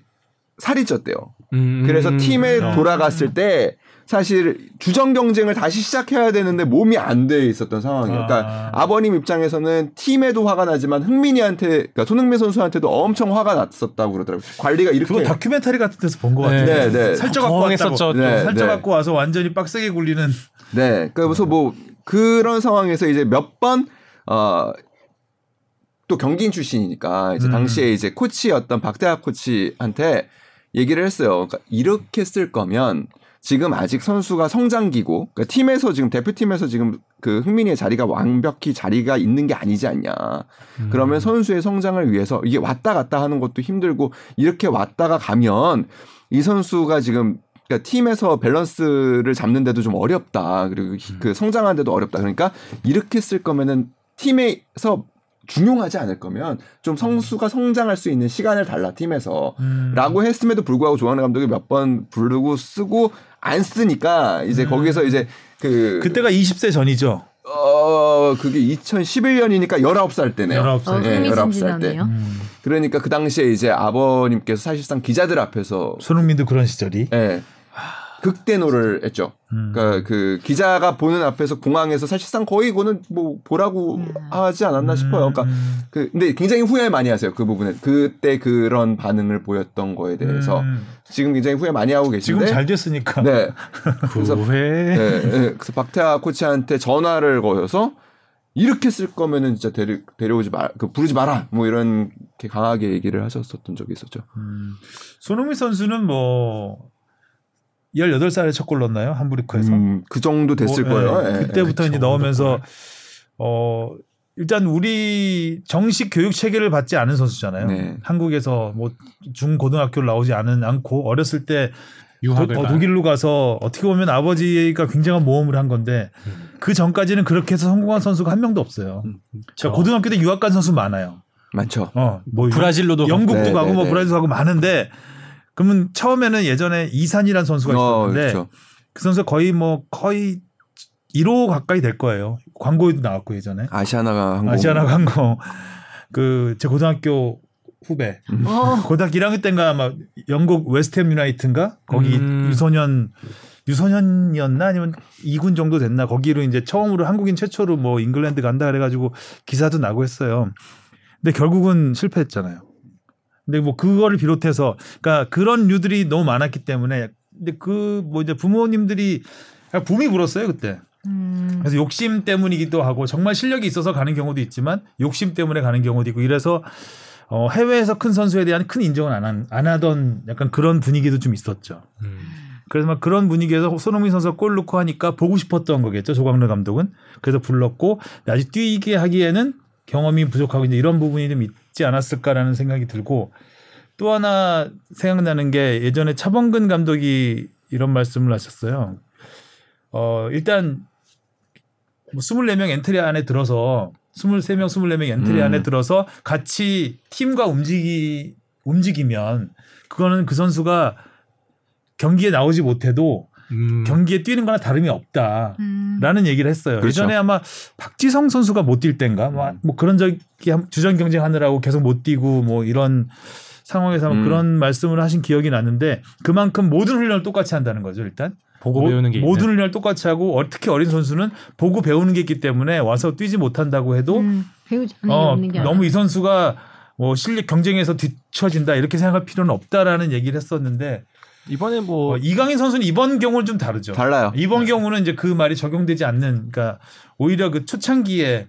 살이 쪘대요. 음. 그래서 팀에 음. 돌아갔을 때 사실 주전 경쟁을 다시 시작해야 되는데 몸이 안 돼 있었던 상황이에요. 그러니까 아. 아버님 입장에서는 팀에도 화가 나지만 흥민이한테 그러니까 손흥민 선수한테도 엄청 화가 났었다고 그러더라고요. 관리가 이렇게 그거 다큐멘터리 같은 데서 본것 네. 같아요. 네, 네. 살쪄 갖고. 왔다고. 네, 살쪄 네. 갖고 와서 완전히 빡세게 굴리는 네. 그래서 뭐 그런 상황에서 이제 몇번 어. 또 경기인 출신이니까 이제 음. 당시에 이제 코치였던 박대학 코치한테 얘기를 했어요. 그러니까 이렇게 쓸 거면 지금 아직 선수가 성장기고 그러니까 팀에서 지금 대표팀에서 지금 그 흥민이의 자리가 완벽히 자리가 있는 게 아니지 않냐. 음. 그러면 선수의 성장을 위해서 이게 왔다 갔다 하는 것도 힘들고 이렇게 왔다가 가면 이 선수가 지금 그러니까 팀에서 밸런스를 잡는데도 좀 어렵다. 그리고 음. 그 성장하는데도 어렵다. 그러니까 이렇게 쓸 거면은 팀에서 중용하지 않을 거면 좀 선수가 성장할 수 있는 시간을 달라 팀에서 음. 라고 했음에도 불구하고 조한래 감독이 몇 번 부르고 쓰고 안 쓰니까 이제 거기서 이제 그 음. 그때가 20세 전이죠. 어 그게 2011년이니까 19살 때네요. 19살. 어, 네, 19살 때. 음. 그러니까 그 당시에 이제 아버님께서 사실상 기자들 앞에서 손흥민도 그런 시절이. 예. 극대노를 했죠. 음. 그러니까 그 기자가 보는 앞에서 공항에서 사실상 거의 이거는 뭐 보라고 하지 않았나 싶어요. 그러니까 음. 그 근데 굉장히 후회 많이 하세요. 그 부분에 그때 그런 반응을 보였던 거에 대해서 음. 지금 굉장히 후회 많이 하고 지금 계신데 잘 됐으니까. 네. 그래서 후회. 네, 네. 그래서 박태하 코치한테 전화를 걸어서 이렇게 쓸 거면은 진짜 데려, 데려오지 마, 그 부르지 마라. 뭐 이런 게 강하게 얘기를 하셨었던 적이 있었죠. 음. 손흥민 선수는 뭐 18살에 첫 골 넣었나요? 함부르크에서. 음, 그 정도 됐을 뭐, 거예요. 예, 예, 그때부터 예. 이제 넣으면서 어 일단 우리 정식 교육 체계를 받지 않은 선수잖아요. 네. 한국에서 뭐 중고등학교를 나오지 않은 않고 어렸을 때 유학을 도- 어, 가. 독일로 가서 어떻게 보면 아버지가 굉장한 모험을 한 건데 그 전까지는 그렇게 해서 성공한 선수가 한 명도 없어요. 음, 자, 고등학교 때 유학 간 선수 많아요. 많죠. 어, 뭐 브라질로도 영국도 네, 가고 네, 뭐 네. 브라질도 가고 많은데 그러면 처음에는 예전에 이산이라는 선수가 어, 있었는데 그렇죠. 그 선수 가 거의 뭐 거의 1호 가까이 될 거예요. 광고에도 나왔고 예전에 아시아나가 항공. 아시아나 항공 그 제 고등학교 후배 어. 고등학교 1학년 때인가 막 영국 웨스트햄 유나이트인가 거기 음. 유소년 유소년이었나 아니면 2군 정도 됐나 거기로 이제 처음으로 한국인 최초로 뭐 잉글랜드 간다 그래가지고 기사도 나고 했어요. 근데 결국은 실패했잖아요. 근데 뭐 그거를 비롯해서 그러니까 그런 류들이 너무 많았기 때문에 근데 그 뭐 이제 부모님들이 그냥 붐이 불었어요 그때. 음. 그래서 욕심 때문이기도 하고 정말 실력이 있어서 가는 경우도 있지만 욕심 때문에 가는 경우도 있고 이래서 어, 해외에서 큰 선수에 대한 큰 인정을 안, 한- 안 하던 약간 그런 분위기도 좀 있었죠. 음. 그래서 막 그런 분위기에서 손흥민 선수가 골 넣고 하니까 보고 싶었던 거겠죠. 조광래 감독은. 그래서 불렀고 아직 뛰게 하기에는 경험이 부족하고 이제 이런 부분이 좀 있 지 않았을까라는 생각이 들고 또 하나 생각나는 게 예전에 차범근 감독이 이런 말씀을 하셨어요. 어, 일단 뭐 24명 엔트리 안에 들어서 23명, 24명 엔트리 음. 안에 들어서 같이 팀과 움직이 움직이면 그거는 그 선수가 경기에 나오지 못해도 음. 경기에 뛰는 거나 다름이 없다. 음. 라는 얘기를 했어요. 그렇죠. 예전에 아마 박지성 선수가 못뛸 때인가 뭐, 뭐 그런 적이 한- 주전 경쟁하느라고 계속 못 뛰고 뭐 이런 상황에서 음. 그런 말씀을 하신 기억이 나는데 그만큼 모든 훈련을 똑같이 한다는 거죠 일단 보고 모- 배우는 게 모든 있는. 훈련을 똑같이 하고 어, 특히 어린 선수는 보고 배우는 게 있기 때문에 와서 뛰지 못한다고 해도 음, 배우지 않는 게 어, 없는 게 너무 아니라. 이 선수가 뭐 실력 경쟁에서 뒤처진다 이렇게 생각할 필요는 없다라는 얘기를 했었는데 이번에 뭐 어, 이강인 선수는 이번 경우는 좀 다르죠. 달라요. 이번 경우는 이제 그 말이 적용되지 않는, 그러니까 오히려 그 초창기에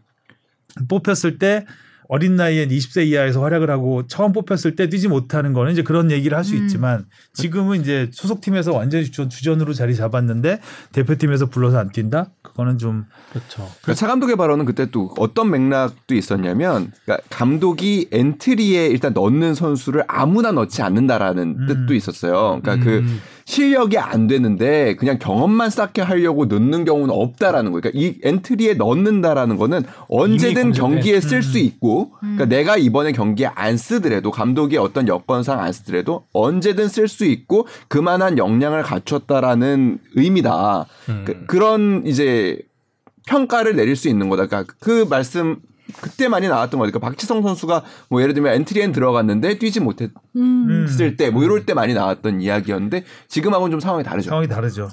뽑혔을 때 어린 나이엔 20세 이하에서 활약을 하고 처음 뽑혔을 때 뛰지 못하는 거는 이제 그런 얘기를 할수 음. 있지만 지금은 이제 소속팀에서 완전히 주전, 주전으로 자리 잡았는데 대표팀에서 불러서 안 뛴다? 그거는 좀 그렇죠. 그차 감독의 발언은 그때 또 어떤 맥락도 있었냐면 그러니까 감독이 엔트리에 일단 넣는 선수를 아무나 넣지 않는다라는 음. 뜻도 있었어요. 그러니까 그 음. 실력이 안 되는데 그냥 경험만 쌓게 하려고 넣는 경우는 없다라는 거예요. 그러니까 이 엔트리에 넣는다라는 거는 언제든 경기에 쓸수 음. 있고 그러니까 내가 이번에 경기에 안 쓰더라도 감독이 어떤 여건상 안 쓰더라도 언제든 쓸 수 있고 그만한 역량을 갖췄다라는 의미다. 음. 그, 그런 이제 평가를 내릴 수 있는 거다. 그러니까 그 말씀 그때 많이 나왔던 거니까 박지성 선수가 뭐 예를 들면 엔트리엔 들어갔는데 뛰지 못했을 음. 음, 때뭐 이럴 때 많이 나왔던 이야기였는데 지금하고는 좀 상황이 다르죠. 상황이 다르죠.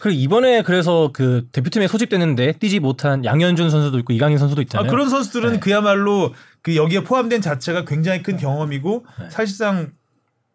그리고 이번에 그래서 그 대표팀에 소집됐는데 뛰지 못한 양현준 선수도 있고 이강인 선수도 아, 있잖아요. 그런 선수들은 네. 그야말로 그 여기에 포함된 자체가 굉장히 큰 경험이고 네. 사실상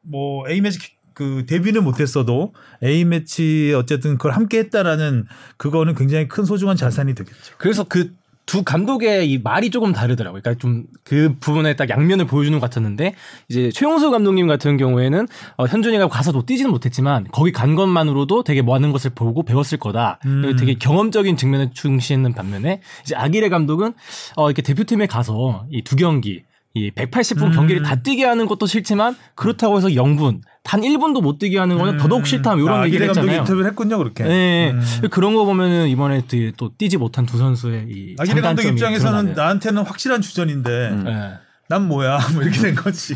뭐 A 매치 그 데뷔는 못했어도 A 매치 어쨌든 그걸 함께 했다라는 그거는 굉장히 큰 소중한 자산이 되겠죠. 그래서 그 두 감독의 이 말이 조금 다르더라고요. 그러니까 좀 그 부분에 딱 양면을 보여주는 것 같았는데 이제 최용수 감독님 같은 경우에는 어, 현준이가 가서 도 뛰지는 못했지만 거기 간 것만으로도 되게 많은 것을 보고 배웠을 거다. 음. 되게 경험적인 측면에 중시했는 반면에 이제 아기레 감독은 어, 이렇게 대표팀에 가서 이 두 경기 이 180분 음. 경기를 다 뛰게 하는 것도 싫지만 그렇다고 해서 0분 단 1분도 못 뛰게 하는 거는 더더욱 싫다 이런 아, 얘기를 했잖아요. 인터뷰를 했군요 그렇게. 네, 음. 그런 거 보면은 이번에 또, 또 뛰지 못한 두 선수의 이 아기레 감독 장단점이 입장에서는 드러나네요. 나한테는 확실한 주전인데 음. 네. 난 뭐야 뭐 이렇게 된 거지.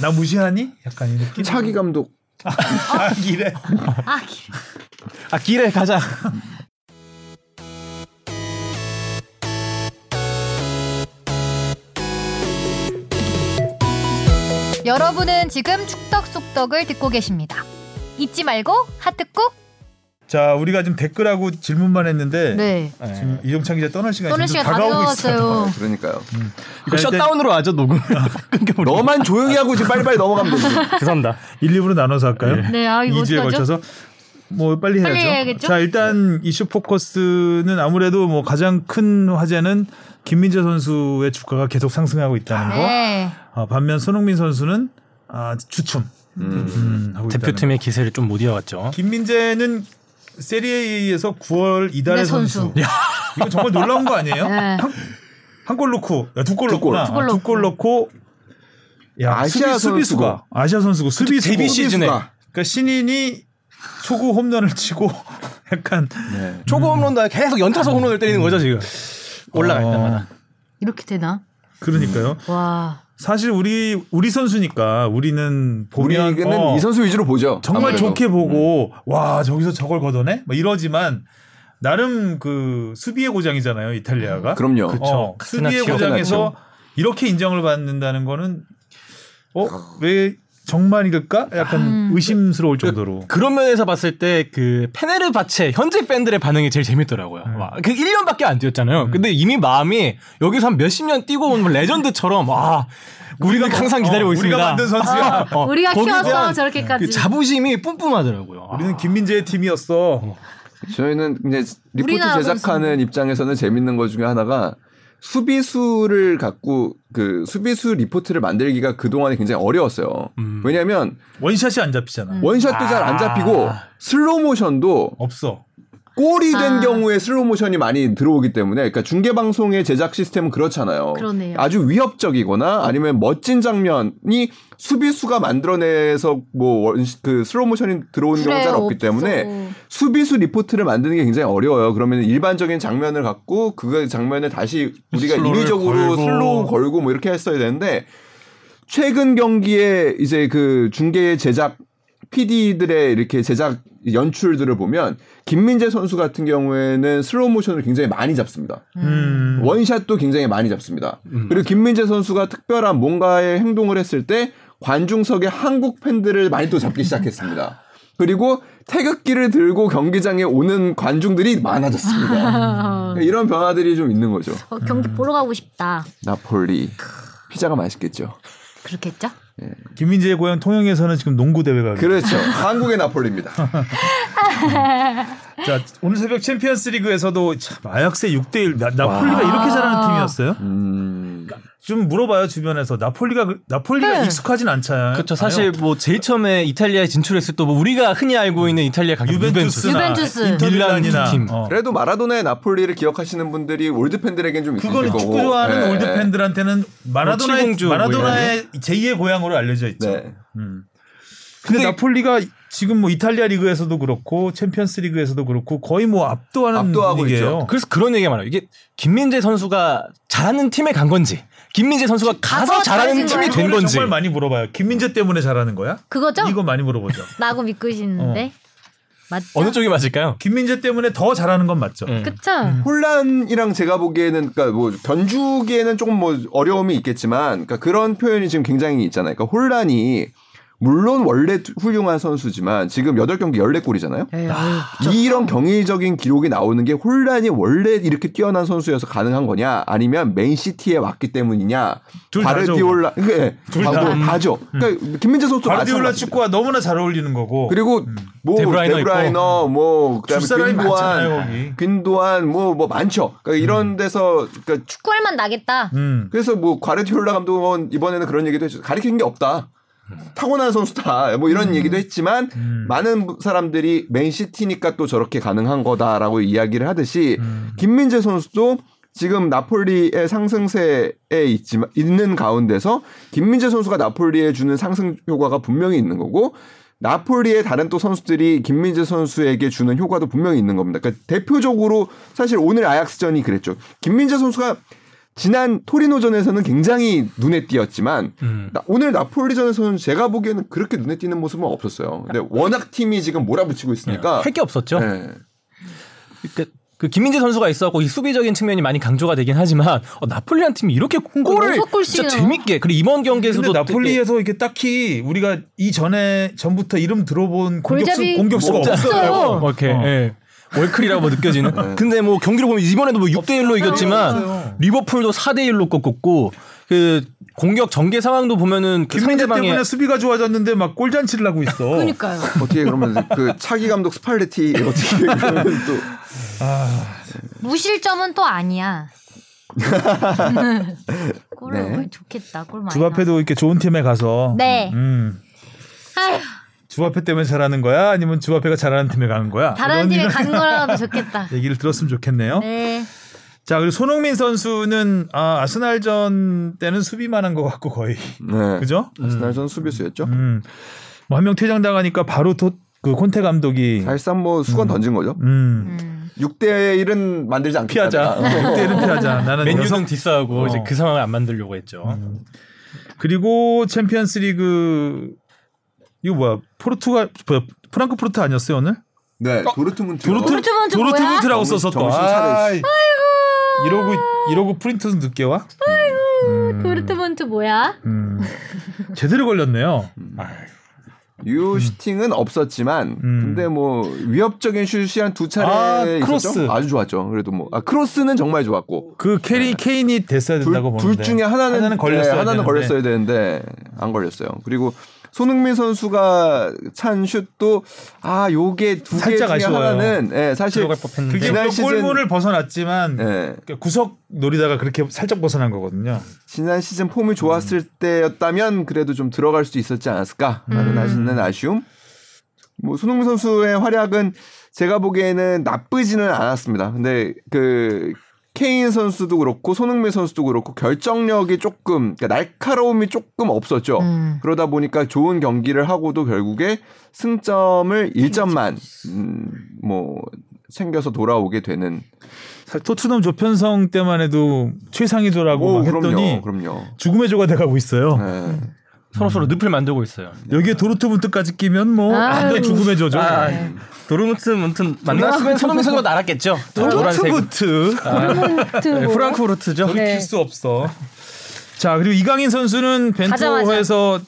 나 무시하니? 약간 이 느낌. 차기 감독 아기레. 아, 기- 아 가자. 여러분은 지금 축덕 속덕을 듣고 계십니다. 잊지 말고 하트 꾹. 자 우리가 지금 댓글하고 질문만 했는데 네. 지금 이종찬 기자 떠날 시간이 떠날 시간 다 다가오고 있어요. 그러니까요. 이거 자, 일단 셧다운으로 하죠 녹음. 끊겨버려. 너만 조용히 하고 지금 빨리빨리 넘어가면 되지. 죄송합니다. 1, 2부로 나눠서 할까요? 네, 아 이거 2주에 어떡하죠? 걸쳐서 뭐 빨리 해야죠. 빨리 해야겠죠? 자 일단 이슈 포커스는 아무래도 뭐 가장 큰 화제는 김민재 선수의 주가가 계속 상승하고 있다는 거. 네. 아, 반면 손흥민 선수는 아, 주춤 음. 음, 대표팀의 기세를 좀 못 이어갔죠. 거. 김민재는 세리에에서 9월 이달의 네, 선수. 선수. 이거 정말 놀라운 거 아니에요? 네. 한골 넣고 두골두 골. 넣구나. 두골 아, 넣고 야 아시아 수비, 수비수가 선수고. 아시아 선수고 수비수고 데뷔 시즌에. 그러니까 신인이 초구 홈런을 치고 약간 네. 초고 홈런다 계속 연타석 홈런을 때리는 거죠 지금. 올라갈 어, 때마다. 이렇게 되나? 그러니까요. 와. 사실 우리 우리 선수니까 우리는 보면 우리는 어, 이 선수 위주로 보죠. 정말 아무래도. 좋게 보고 와 저기서 저걸 걷어내? 뭐 이러지만 나름 그 수비의 고장이잖아요 이탈리아가. 그럼요. 그쵸. 어. 수비의 고장에서 이렇게 인정을 받는다는 거는 어왜 정말일까? 약간 음. 의심스러울 정도로. 그 런 면에서 봤을 때 그 페네르바체 현재 팬들의 반응이 제일 재밌더라고요. 와, 그 1년밖에 안 뛰었잖아요. 근데 이미 마음이 여기서 한 몇십 년 뛰고 온 레전드처럼 와 우리가 항상 기다리고 어, 있습니다. 우리가 만든 선수야. 어, 우리가 키웠어 저렇게까지. 그 자부심이 뿜뿜하더라고요. 아. 우리는 김민재의 팀이었어. 저희는 이제 리포트 제작하는 입장에서는 재밌는 것 중에 하나가 수비수를 갖고 그 수비수 리포트를 만들기가 그동안에 굉장히 어려웠어요. 음. 왜냐하면 원샷이 안 잡히잖아. 음. 원샷도 잘안 아. 잡히고 슬로우 모션도 없어. 골이 된 아. 경우에 슬로우 모션이 많이 들어오기 때문에 그러니까 중계 방송의 제작 시스템은 그렇잖아요. 그러네요. 아주 위협적이거나 아니면 멋진 장면이 수비수가 만들어내서 뭐그 슬로우 모션이 들어오는 경우가 잘 없기 없어. 때문에 수비수 리포트를 만드는 게 굉장히 어려워요. 그러면 일반적인 장면을 갖고 그 장면을 다시 우리가 임의적으로 걸고. 슬로우 걸고 뭐 이렇게 했어야 되는데 최근 경기에 이제 그 중계 제작 PD들의 이렇게 제작 연출들을 보면 김민재 선수 같은 경우에는 슬로우 모션을 굉장히 많이 잡습니다. 음. 원샷도 굉장히 많이 잡습니다. 그리고 김민재 선수가 특별한 뭔가의 행동을 했을 때 관중석의 한국 팬들을 많이 또 잡기 시작했습니다. 그리고 태극기를 들고 경기장에 오는 관중들이 많아졌습니다. 이런 변화들이 좀 있는 거죠. 어, 경기 보러 가고 싶다. 나폴리 피자가 맛있겠죠. 그렇겠죠? 김민재의 고향 통영에서는 지금 농구 대회가 그렇죠. 한국의 나폴리입니다. 자 오늘 새벽 챔피언스리그에서도 참 아약스에 6대 1 나폴리가 이렇게 잘하는 팀이었어요? 음, 좀 물어봐요 주변에서 나폴리가 그- 나폴리가 네. 익숙하진 않잖아요. 그렇죠. 사실 뭐 제일 처음에 이탈리아에 진출했을 때 뭐 우리가 흔히 알고 있는 이탈리아 유벤투스, 유벤투스나 유벤투스. 인터밀란이나 밀란 팀. 어. 그래도 마라도나의 나폴리를 기억하시는 분들이 올드 팬들에겐 좀 그거는 거고. 축구 좋아하는 네. 올드 팬들한테는 마라도나의 뭐 마라도나의 제2의 고향으로 알려져 있죠. 네. 음. 근데, 근데- 나폴리가 지금 뭐 이탈리아 리그에서도 그렇고 챔피언스 리그에서도 그렇고 거의 뭐 압도하는 압도하고 분위기예요. 있죠. 그래서 그런 얘기가 많아요. 이게 김민재 선수가 잘하는 팀에 간 건지, 김민재 선수가 가서 잘하는 팀이? 된 건지. 정말 많이 물어봐요. 김민재 때문에 잘하는 거야? 그거죠? 이거 많이 물어보죠. 라고 믿고 있는데. 맞죠? 어느 쪽이 맞을까요? 김민재 때문에 더 잘하는 건 맞죠. 음. 그쵸? 홀란이랑 제가 보기에는 그러니까 뭐 견주기에는 조금 뭐 어려움이 있겠지만 그러니까 그런 표현이 지금 굉장히 있잖아요. 그러니까 홀란이 물론 원래 훌륭한 선수지만 지금 8경기 14골이잖아요. 에이, 이런 경이적인 기록이 나오는 게 홀란이 원래 이렇게 뛰어난 선수여서 가능한 거냐 아니면 맨시티에 왔기 때문이냐. 과르디올라 네, 둘 다. 다. 뭐 다죠. 그러니까 김민재 선수도 과르디올라. 축구와 너무나 잘 어울리는 거고. 그리고 뭐 데브라위너 데브라위너, 뭐 그다음에 줄 사람이 많잖아요, 귄도안 거기. 귄도안 뭐뭐 많죠. 그러니까 이런 데서 그러니까 축- 축구할 맛 나겠다. 음. 그래서 뭐 과르디올라 감독은 이번에는 그런 얘기도 했죠. 가리키는 게 없다. 타고난 선수다. 뭐 이런 얘기도 했지만 많은 사람들이 맨시티니까 또 저렇게 가능한 거다라고 이야기를 하듯이 김민재 선수도 지금 나폴리의 상승세에 있지만 있는 가운데서 김민재 선수가 나폴리에 주는 상승 효과가 분명히 있는 거고 나폴리의 다른 또 선수들이 김민재 선수에게 주는 효과도 분명히 있는 겁니다. 그러니까 대표적으로 사실 오늘 아약스전이 그랬죠. 김민재 선수가 지난 토리노전에서는 굉장히 눈에 띄었지만 음. 나- 오늘 나폴리전에서는 제가 보기에는 그렇게 눈에 띄는 모습은 없었어요. 근데 워낙 팀이 지금 몰아붙이고 있으니까 할게 없었죠. 네. 그, 그 김민재 선수가 있었고 이 수비적인 측면이 많이 강조가 되긴 하지만 어, 나폴리한 팀이 이렇게 골을 여섯 골씩이나. 진짜 재밌게 그리고 이번 경기에서도 나폴리에서 이렇게 딱히 우리가 이 전에 전부터 이름 들어본 공격수 공격수가 없어요. 않아요. 뭐 이렇게 어. 예. 월클이라고 뭐 느껴지는. 근데 뭐 경기를 보면 이번에도 뭐 6대 1로 이겼지만. 리버풀도 4대 1로 꺾었고 그 공격 전개 상황도 보면은 그 김민재 상대방의 때문에 수비가 좋아졌는데 막 골잔치를 하고 있어. 그러니까요. 어떻게 그러면 그 차기 감독 스팔레티 어떻게 그러면 또 무실점은 또 아니야. 골을 네. 좋겠다. 골 많이. 주바페도 이렇게 좋은 팀에 가서 네. 음. 아휴, 주바페 때문에 잘하는 거야? 아니면 주바페가 잘하는 팀에 가는 거야? 다른 팀에 간 거라도 좋겠다. 얘기를 들었으면 좋겠네요. 네. 자, 그리고 손흥민 선수는 아, 아스날전 때는 수비만 한 것 같고 거의. 네. 그죠? 아스날전 수비수였죠. 음. 뭐 한 명 퇴장당하니까 바로 또그 콘테 감독이 사실상 뭐 수건 던진 거죠. 음. 음. 6대 1은 만들지 않겠다. 피하자. 내가. 그때는 피하자. 나는 맨유는 여성 디스하고 어. 이제 그 상황을 안 만들려고 했죠. 그리고 챔피언스리그 이거 뭐야? 포르투갈 뭐야? 프랑크푸르트 아니었어요 오늘? 네, 도르트문트. 도르트 도르트문트 정신- 써서 또. 정신 차려, 아이. 이러고 이러고 프린트는 늦게 와? 도르트문트 뭐야? 음. 제대로 걸렸네요. 유효 슈팅은 없었지만 음. 근데 뭐 위협적인 슛이 한 두 차례 아, 있었죠. 크로스. 아주 좋았죠. 그래도 뭐 아, 크로스는 정말 좋았고 그 해리 케인이 됐어야 둘, 된다고 둘 보는데 중에 하나는 하나는 걸렸어야 네, 하나는 되는데. 걸렸어야 되는데 안 걸렸어요. 그리고 손흥민 선수가 찬 슛도 아 요게 두 개 중에 아쉬워요. 하나는 예, 사실. 그게 지난 뭐 시즌- 골문을 벗어났지만 예, 그러니까 구석 노리다가 그렇게 살짝 벗어난 거거든요. 지난 시즌 폼이 좋았을 때였다면 그래도 좀 들어갈 수 있었지 않았을까라는 음. 아쉽는 아쉬움. 뭐 손흥민 선수의 활약은 제가 보기에는 나쁘지는 않았습니다. 근데 그 케인 선수도 그렇고 손흥민 선수도 그렇고 결정력이 조금 그러니까 날카로움이 조금 없었죠. 음. 그러다 보니까 좋은 경기를 하고도 결국에 승점을 1점만 음, 뭐 챙겨서 돌아오게 되는 토트넘 조편성 때만 해도 최상위도라고 오, 막 했더니 그럼요. 그럼요. 죽음의 조가 돼가고 있어요. 네. 서로 서로 늪을 만들고 있어요. 여기에 도르트문트까지 끼면 뭐. 완전 죽음의 조죠. 아, 네. 도르무트 문튼 만났으면 손흥민 선수가 알았겠죠. 도르트문트 프랑크푸르트 네, 뭐. 프랑크푸르트죠. 네. 돌이킬 수 없어. 자 그리고 이강인 선수는 벤투호에서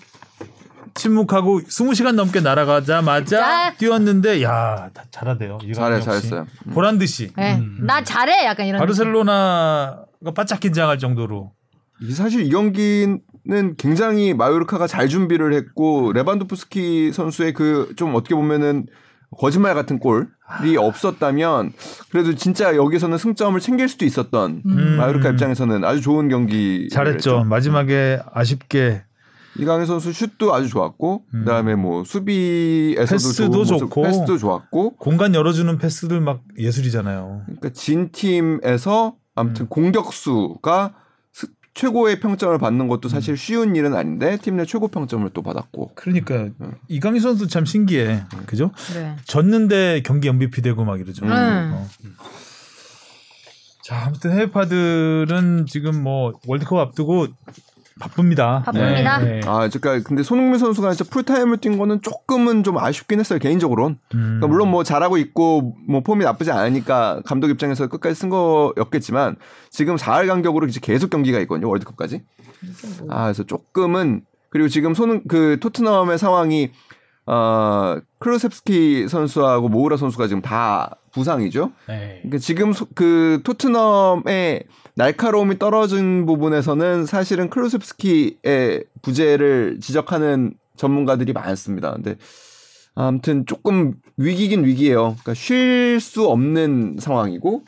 침묵하고 20시간 넘게 날아가자마자 자. 뛰었는데 야 다- 잘하대요. 잘해. 잘했어요. 보란 듯이 네. 나 잘해 약간 이런. 바르셀로나가 바짝 긴장할 정도로 이 사실 이 경기 는 굉장히 마요르카가 잘 준비를 했고 레반도프스키 선수의 그 좀 어떻게 보면은 거짓말 같은 골이 없었다면 그래도 진짜 여기서는 승점을 챙길 수도 있었던 음. 마요르카 입장에서는 아주 좋은 경기 잘했죠. 마지막에 아쉽게 이강인 선수 슛도 아주 좋았고 그다음에 뭐 수비에서도 패스도 좋고. 패스도 좋았고 공간 열어주는 패스들 막 예술이잖아요. 그러니까 진 팀에서 아무튼 음. 공격수가 스- 최고의 평점을 받는 것도 사실 쉬운 일은 아닌데 팀 내 최고 평점을 또 받았고 그러니까 이강인 선수 참 신기해. 그죠? 네. 졌는데 경기 MVP 되고 막 이러죠. 음. 어. 자, 아무튼 해외파들은 지금 뭐 월드컵 앞두고 바쁩니다. 바쁩니다. 네. 아, 그러니까 근데 손흥민 선수가 진짜 풀타임을 뛴 거는 조금은 좀 아쉽긴 했어요 개인적으로는. 음. 그러니까 물론 뭐 잘하고 있고 뭐 폼이 나쁘지 않으니까 감독 입장에서 끝까지 쓴 거였겠지만 지금 4할 간격으로 이제 계속 경기가 있거든요 월드컵까지. 아, 그래서 조금은 그리고 지금 손은 그 토트넘의 상황이 어 클로셉스키 선수하고 모우라 선수가 지금 다 부상이죠. 네. 그러니까 지금 소- 그 토트넘의 날카로움이 떨어진 부분에서는 사실은 쿨루셉스키의 부재를 지적하는 전문가들이 많습니다. 근데 아무튼 조금 위기긴 위기예요. 그러니까 쉴 수 없는 상황이고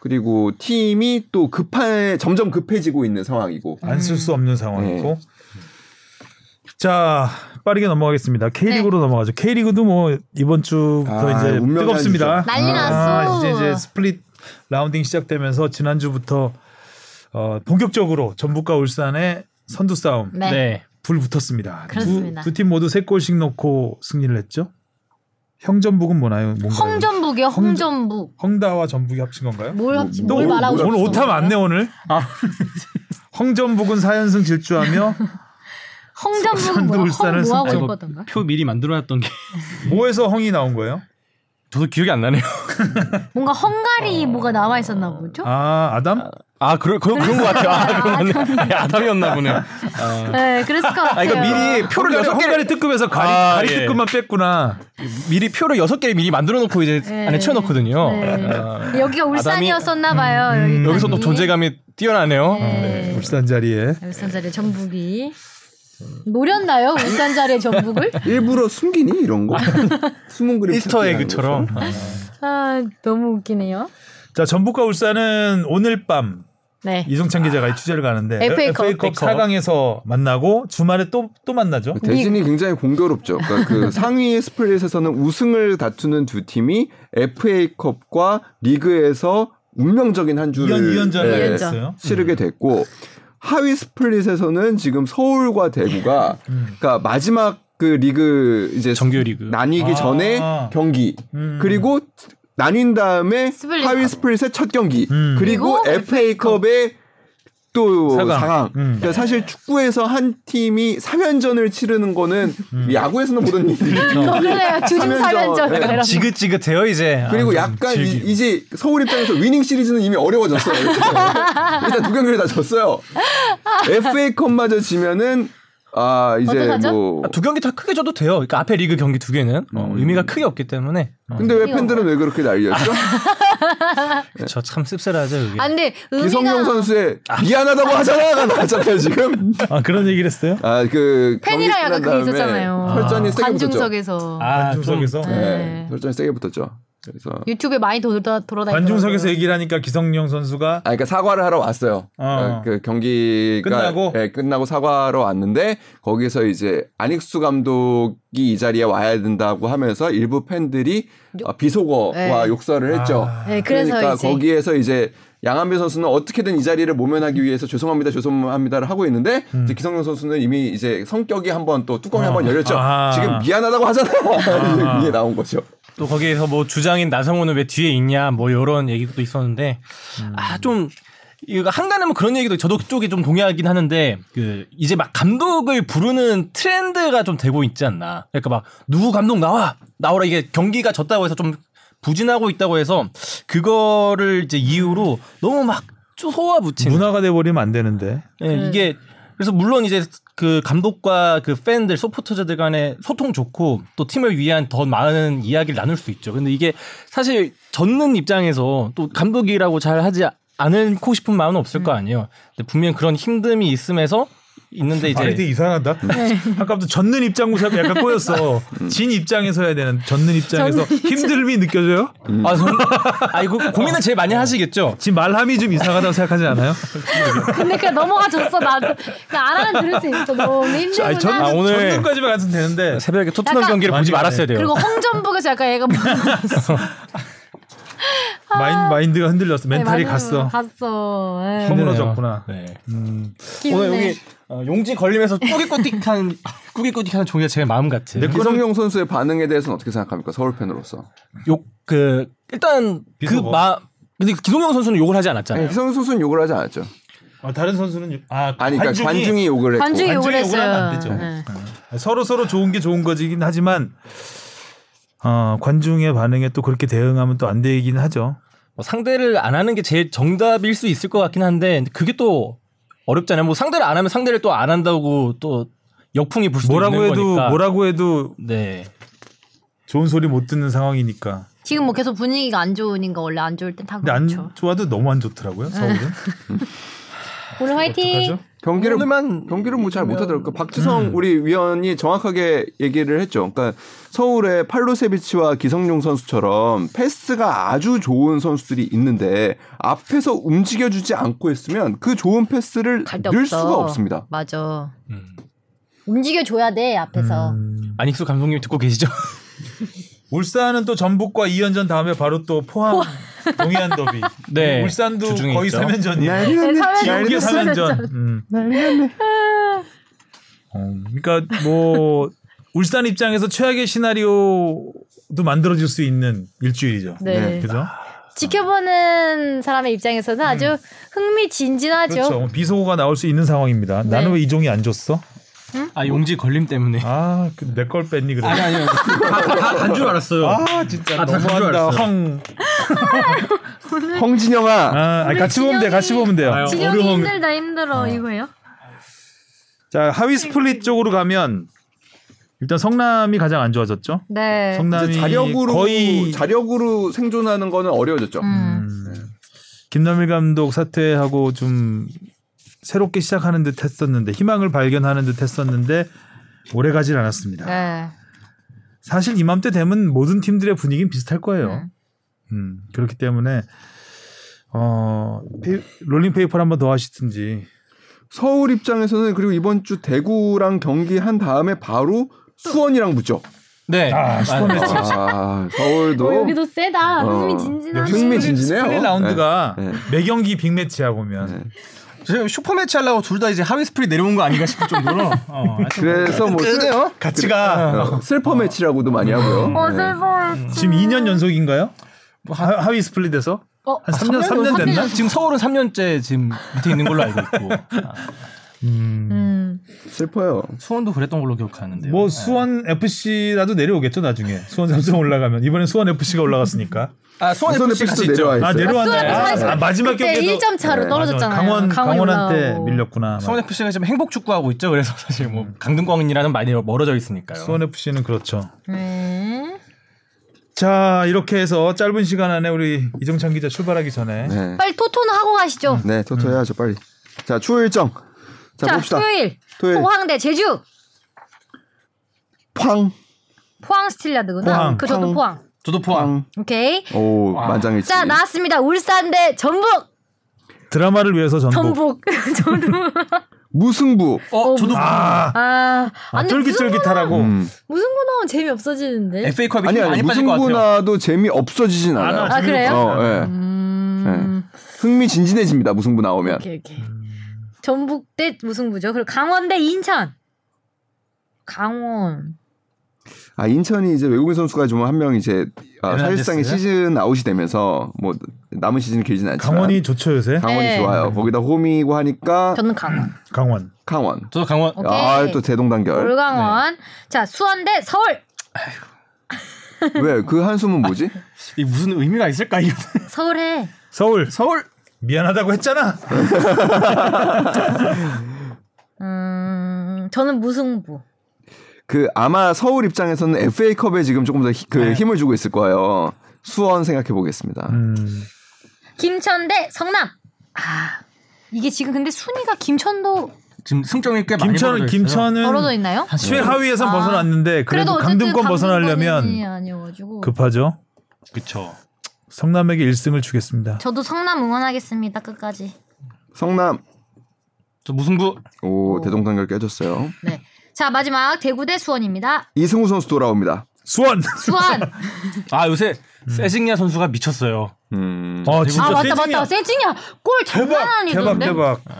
그리고 팀이 또 급한 점점 급해지고 있는 상황이고 안 쓸 수 없는 상황이고. 네. 자, 빠르게 넘어가겠습니다. K리그로 넘어가죠. K리그도 뭐 이번 주부터 아, 이제 뜨겁습니다. 난리 났어. 이제 이제 split 라운딩 시작되면서 지난주부터 어, 본격적으로 전북과 울산의 선두 싸움 네. 네. 불 붙었습니다. 그렇습니다. 두 팀 모두 세 골씩 넣고 승리를 했죠. 형전북은 뭐나요? 뭔가요? 홍전북이요. 홍전북. 헝다와 전북이 합친 건가요? 뭘? 뭐, 뭘 뭐, 말하고 뭘 오늘 오타? 많네 오늘. 홍전북은 4연승 질주하며 선두 뭐야? 울산을 홍 뭐하고 승점. 싶었던가? 표 미리 만들어놨던 게 뭐에서 홍이 나온 거예요? 저도 기억이 안 나네요. 뭔가 헝가리 뭐가 나와 있었나 보죠? 아 아담? 아 그런 그런 그런 것 같아요. 아 그러네. 아담이었나 보네요. 아, 네, 그랬을 것 같아요. 아 이거 미리 표를 여섯 개 헝가리 특급에서 가리, 아, 가리 예. 특급만 뺐구나. 미리 표를 여섯 개를 미리 만들어 놓고 이제 네. 안에 채워놓거든요. 네. 아, 여기가 울산이었었나 봐요. 음. 여기서 또 존재감이 뛰어나네요. 네. 울산 자리에. 울산 자리에 전북이 노렸나요? 울산 자리에 전북을? 일부러 숨기니 이런 거 숨은 그림 이스터 에그처럼. 거죠. 아 너무 웃기네요. 자 전북과 울산은 오늘 밤 네. 이종찬 기자가 이 취재를 가는데 FA 컵. FA 컵 4강에서 만나고 주말에 또 또 만나죠. 대진이 굉장히 공교롭죠. 그러니까 그 상위 스플릿에서는 우승을 다투는 두 팀이 FA컵과 리그에서 운명적인 한 주를 2연 2연전을 예, 이연전. 했어요. 치르게 됐고 하위 split에서는 지금 서울과 대구가 음. 그러니까 마지막 그 리그 이제 정규 리그. 나뉘기 아. 전에 경기 음. 그리고 나뉜 다음에 split. 하위 split의 첫 경기 음. 그리고 그리고 FA컵의 또 사강. 4강. 음. 그러니까 사실 축구에서 한 팀이 3연전을 치르는 거는 음. 야구에서는 보던 일이 그래요. 주중 3연전. 네. 이런 거. 지긋지긋해요 이제. 그리고 아, 약간 이, 즐기. 이 제 서울 입장에서 winning series는 이미 어려워졌어요. 일단 두 경기를 다 졌어요. FA컵마저 지면은 아 이제 어떡하죠? 뭐 아, 두 경기 다 크게 줘도 돼요. 그러니까 앞에 리그 경기 두 개는 어, 음. 의미가 크게 없기 때문에. 어, 근데 왜 팬들은 왜 그렇게 난리였죠? 저참 씁쓸하죠 이게. 아 근데 기성용 의미가 선수의 미안하다고 하잖아가 나왔잖아요 지금. 아 그런 얘기를 했어요? 아그 팬이랑 약간 그게 있었잖아요. 혈전이 세게 붙었죠. 관중석에서. 아, 중석에서 좀- 네. 네. 혈전이 세게 붙었죠. 그래서 유튜브에 많이 돌아 돌아다니고 관중석에서 얘기를 하니까 기성용 선수가 아, 그러니까 사과를 하러 왔어요. 어. 어, 그 경기가 끝나고? 예, 끝나고 사과하러 왔는데 거기서 이제 안익수 감독이 이 자리에 와야 된다고 하면서 일부 팬들이 어, 비속어와 네. 욕설을 했죠. 아. 네, 그래서 그러니까 이제 거기에서 이제 양한빈 선수는 어떻게든 이 자리를 모면하기 위해서 죄송합니다, 죄송합니다를 하고 있는데 음. 이제 기성용 선수는 이미 이제 성격이 한번 또 뚜껑이 어. 한번 열렸죠. 아하. 지금 미안하다고 하잖아요. 이게 나온 거죠. 또 거기에서 뭐 주장인 나성호는 왜 뒤에 있냐 뭐 이런 얘기도 있었는데 음. 아좀 이거 한간에 뭐 그런 얘기도 저도 그쪽에 좀 동의하긴 하는데 그 이제 막 감독을 부르는 트렌드가 좀 되고 있지 않나 그러니까 막 누구 감독 나와 나오라 이게 경기가 졌다고 해서 좀 부진하고 있다고 해서 그거를 이제 이유로 너무 막 쏘아붙이는 문화가 돼버리면 안 되는데. 예, 이게 그래서 물론 이제 그 감독과 그 팬들 서포터즈들 간의 소통 좋고 또 팀을 위한 더 많은 이야기를 나눌 수 있죠. 근데 이게 사실 젖는 입장에서 또 감독이라고 잘 하지 않고 싶은 마음은 없을 거 아니에요. 근데 분명 그런 힘듦이 있음에서 있는데 말이 이제 되게 이상하다. 아까부터 젖는 입장에서 약간 꼬였어. 진 입장에서 해야 되는 젖는 입장에서 힘듦이 느껴져요? 아, 전, 아 이거 고민을 제일 많이 하시겠죠. 지금 말함이 좀 이상하다고 생각하지 않아요? 근데 그냥 넘어가 줬어 나도 하면 들을 수 있어 너무 힘들구나 아니, 젖는, 아, 오늘- 젖는까지만 갔으면 되는데. 새벽에 토트넘 경기를 보지. 말았어야 돼요. 그리고 홍전북에서 약간 얘가 뭐 마인, 마인드가 흔들렸어. 멘탈이 네. 갔어. 갔어 예. 허물어졌구나. 네. 음. 기분네. 오늘 여기 어, 용지 걸리면서 꾸깃꾸깃한 꾸깃꾸깃하는 종이가 제 마음 같아. 네, 기성용 선수의 반응에 대해서는 어떻게 생각합니까? 서울 팬으로서. 욕 그 일단 비속어. 그 마 근데 기동영 선수는 욕을 하지 않았잖아요. 기성용 선수는 욕을 하지 않았죠. 아, 다른 선수는 아, 아니, 그러니까 관중이, 욕을 했고. 관중이 욕을 관중이 욕을 하면 안. 되죠. 예. 서로 서로 좋은 게 좋은 거지긴 하지만 어, 관중의 반응에 또 그렇게 대응하면 또 안 되긴 하죠. 뭐 상대를 안 하는 게 제일 정답일 수 있을 것 같긴 한데 그게 또 어렵잖아요. 뭐 상대를 안 하면 상대를 또 안 한다고 또 역풍이 불 수도 뭐라고 있는 해도 거니까. 뭐라고 해도 네. 좋은 소리 못 듣는 상황이니까. 지금 뭐 계속 분위기가 안 좋으니까 원래 안 좋을 땐다 근데 안 그렇죠. 좋아도 너무 안 좋더라고요. 서울은. 오늘 화이팅. 어떡하죠? 경기를 오늘만 경기를 뭐잘 못하더라고요. 박지성 우리 위원이 정확하게 얘기를 했죠. 그러니까 서울의 팔로세비치와 기성용 선수처럼 패스가 아주 좋은 선수들이 있는데 앞에서 움직여주지 않고 했으면 그 좋은 패스를 없어. 수가 없습니다. 맞아. 음. 움직여 줘야 돼 앞에서. 음, 안익수 감독님 듣고 계시죠? 울산은 또 전북과 2연전 다음에 바로 또 포항 동해안 더비. 네, 울산도 주중에 거의 있죠. 3연전이에요. 난리 네, 났네. 사회적 난리 지옥의 났어. 3연전. 음. 어, 그러니까 뭐 울산 입장에서 최악의 시나리오도 만들어질 수 있는 일주일이죠. 네. 네. 그죠? 지켜보는 사람의 입장에서는 아주 흥미진진하죠. 그렇죠. 비속어가 나올 수 있는 상황입니다. 네. 나는 왜 이종이 안 줬어? 아 용지 걸림 때문에. 아, 내 걸 뺐니 그래. 아니요. 다간줄 알았어요. 아, 진짜 아, 너무한다. 헝. 홍진영아. 아, 아니, 같이 보면 돼. 같이 보면 돼요. 아유. 진영이 어려움. 힘들다 힘들어 이거예요? 자, 하위 split 쪽으로 가면 일단 성남이 가장 안 좋아졌죠. 네. 성남이 자력으로 거의 자력으로 생존하는 거는 어려워졌죠. 음. 음, 김남일 감독 사퇴하고 좀 새롭게 시작하는 듯 했었는데 희망을 발견하는 듯 했었는데 오래 가진 않았습니다. 네. 사실 이맘때 되면 모든 팀들의 분위기는 비슷할 거예요. 음. 음, 그렇기 때문에 어 페이- 롤링 페이퍼를 한번 더 하시든지 서울 입장에서는 그리고 이번 주 대구랑 경기 한 다음에 바로 수원이랑 붙죠. 네. 아, 슈퍼 맞아요. 매치. 아, 서울도 어, 여기도 세다. 어. 흥미진진하네. 흥미진진해요. split 라운드가 네, 네. 매 경기 빅매치야 보면 네. 지금 슈퍼매치 하려고 둘 다 이제 하위 split 내려온 거 아닌가 싶을 정도로. 어, 그래서 뭐 슬, 같이 가. 어, 슬퍼 매치라고도 많이 하고요. 어 네. 슬퍼. 지금 2년 연속인가요? 하, 하위 스플릿에서 어, 한 3년 3년 됐나? 지금 서울은 3년째 지금 밑에 있는 걸로 알고 있고 아, 음. 음. 슬퍼요. 수원도 그랬던 걸로 기억하는데요. 뭐 수원 FC라도 내려오겠죠 나중에 수원 삼성 올라가면 이번엔 수원 FC가 올라갔으니까 아 수원 수원 FC FC도 있죠. 내려와 있어요. 아 내려왔네 FC 아, 아, 마지막 그때 경기에도 1점 차로 네, 떨어졌잖아요. 강원 강원한테 올라오고. 밀렸구나 수원 FC가 지금 행복 축구하고 있죠. 그래서 사실 뭐 강등권이라는 많이 멀어져 있으니까요. 수원 FC는 그렇죠 음. 자 이렇게 해서 짧은 시간 안에 우리 이정찬 기자 출발하기 전에 네. 빨리 토토는 하고 가시죠. 네, 토토 해야죠, 빨리. 자, 추후 일정. 자, 자, 봅시다. 토요일 토요일. 포항 대 제주. 팡. 포항 스틸라드구나. 포항. 그 저도 포항. 포항. 저도 포함. 오케이. 오 와. 만장일치. 자 나왔습니다. 울산 대 전북. 드라마를 위해서 전북. 전북. 전북. 무승부. 어, 저도 아, 아, 아 쫄깃쫄깃하라고. 음. 무승부 나오면 재미 없어지는데. FA컵이 아니 힘 아니 무승부. 나도 재미 없어지진 안 않아요. 와, 아, 그래요? 어, 예. 음. 흥미진진해집니다. 무승부 나오면. 오케이 오케이. 전북 대 무승부죠. 그리고 강원 대 인천. 강원. 아 인천이 이제 외국인 선수가 좀 한 명 이제 아, 에르난데스? 사실상의 시즌 아웃이 되면서 뭐 남은 시즌이 길진 않지만 강원이 좋죠 요새. 강원이 네. 좋아요. 거기다 홈이고 하니까 저는 강원. 강원. 강원. 저도 강원. 오케이. 아또 대동단결. 올강원. 자 수원 대 서울. 왜 그 한숨은 뭐지? 이 무슨 의미가 있을까 이거. 서울에. 서울. 서울. 미안하다고 했잖아. 음 저는 무승부. 그 아마 서울 입장에서는 FA컵에 지금 조금 더그 네. 힘을 주고 있을 거예요. 수원 생각해 보겠습니다. 음. 김천 대 성남. 아 이게 지금 근데 순위가 김천도 지금 승점이 꽤 많이 김천 벌어져 있어요. 김천은 벌어져 있나요? 최하위에선 아. 벗어났는데 그래도 어쨌든 강등권 벗어나려면. 급하죠. 그쵸. 성남에게 1승을 주겠습니다. 저도 성남 응원하겠습니다 끝까지. 성남 저 무승부. 오 오. 대동단결 깨졌어요. 네. 자 마지막 대구 대 수원입니다. 이승우 선수 돌아옵니다. 수원. 수원. 아 요새 세징야 선수가 미쳤어요. 음. 어 진짜 아 맞다. 맞다 세징이야 골 장난 대박 아니던데. 대박 대박.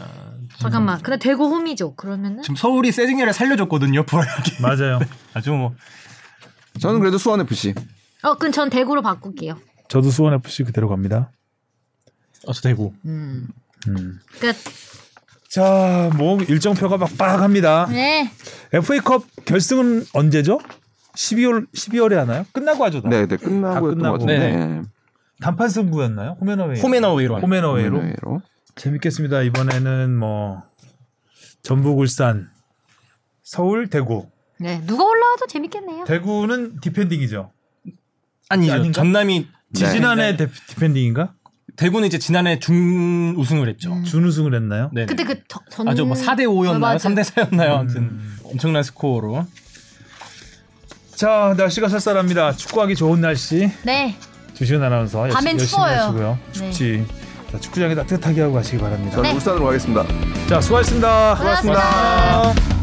잠깐만 근데 대구 홈이죠 그러면은 지금 서울이 세징야를 살려줬거든요. 부활하게. 맞아요. 아주 뭐 저는 그래도 수원 FC. 어 그럼 전 대구로 바꿀게요. 저도 수원 FC 그대로 갑니다. 어, 저 대구. 음. 음. 끝. 자, 뭐 일정표가 막빡합니다. 네. FA컵 결승은 언제죠? 12월 12월에 하나요? 끝나고 하죠. 다. 네, 네 끝나고 끝나고. 네. 단판 승부였나요? 홈앤어웨이. 홈앤어웨이로. 홈앤어웨이로. 홈앤어웨이로. 재밌겠습니다. 이번에는 뭐 전북, 울산, 서울, 대구. 네 누가 올라와도 재밌겠네요. 대구는 defending이죠. 아니죠. 아닌가? 전남이 네. 지난해 데- defending인가? 대구는 이제 지난해 중 우승을 했죠. 준우승을 했나요? 네. 그때 그 저- 전. 아주 뭐 4대 5였나요? 맞아. 3대 4였나요? 아무튼 엄청난 스코어로. 자, 날씨가 쌀쌀합니다. 축구하기 좋은 날씨. 네. 주시은 아나운서 열심히, 밤엔 열심히 추워요. 하시고요. 네. 춥지. 자, 축구장에 따뜻하게 하고 가시기 바랍니다. 저는 네. 울산으로 가겠습니다. 자, 수고하셨습니다. 고생하셨습니다.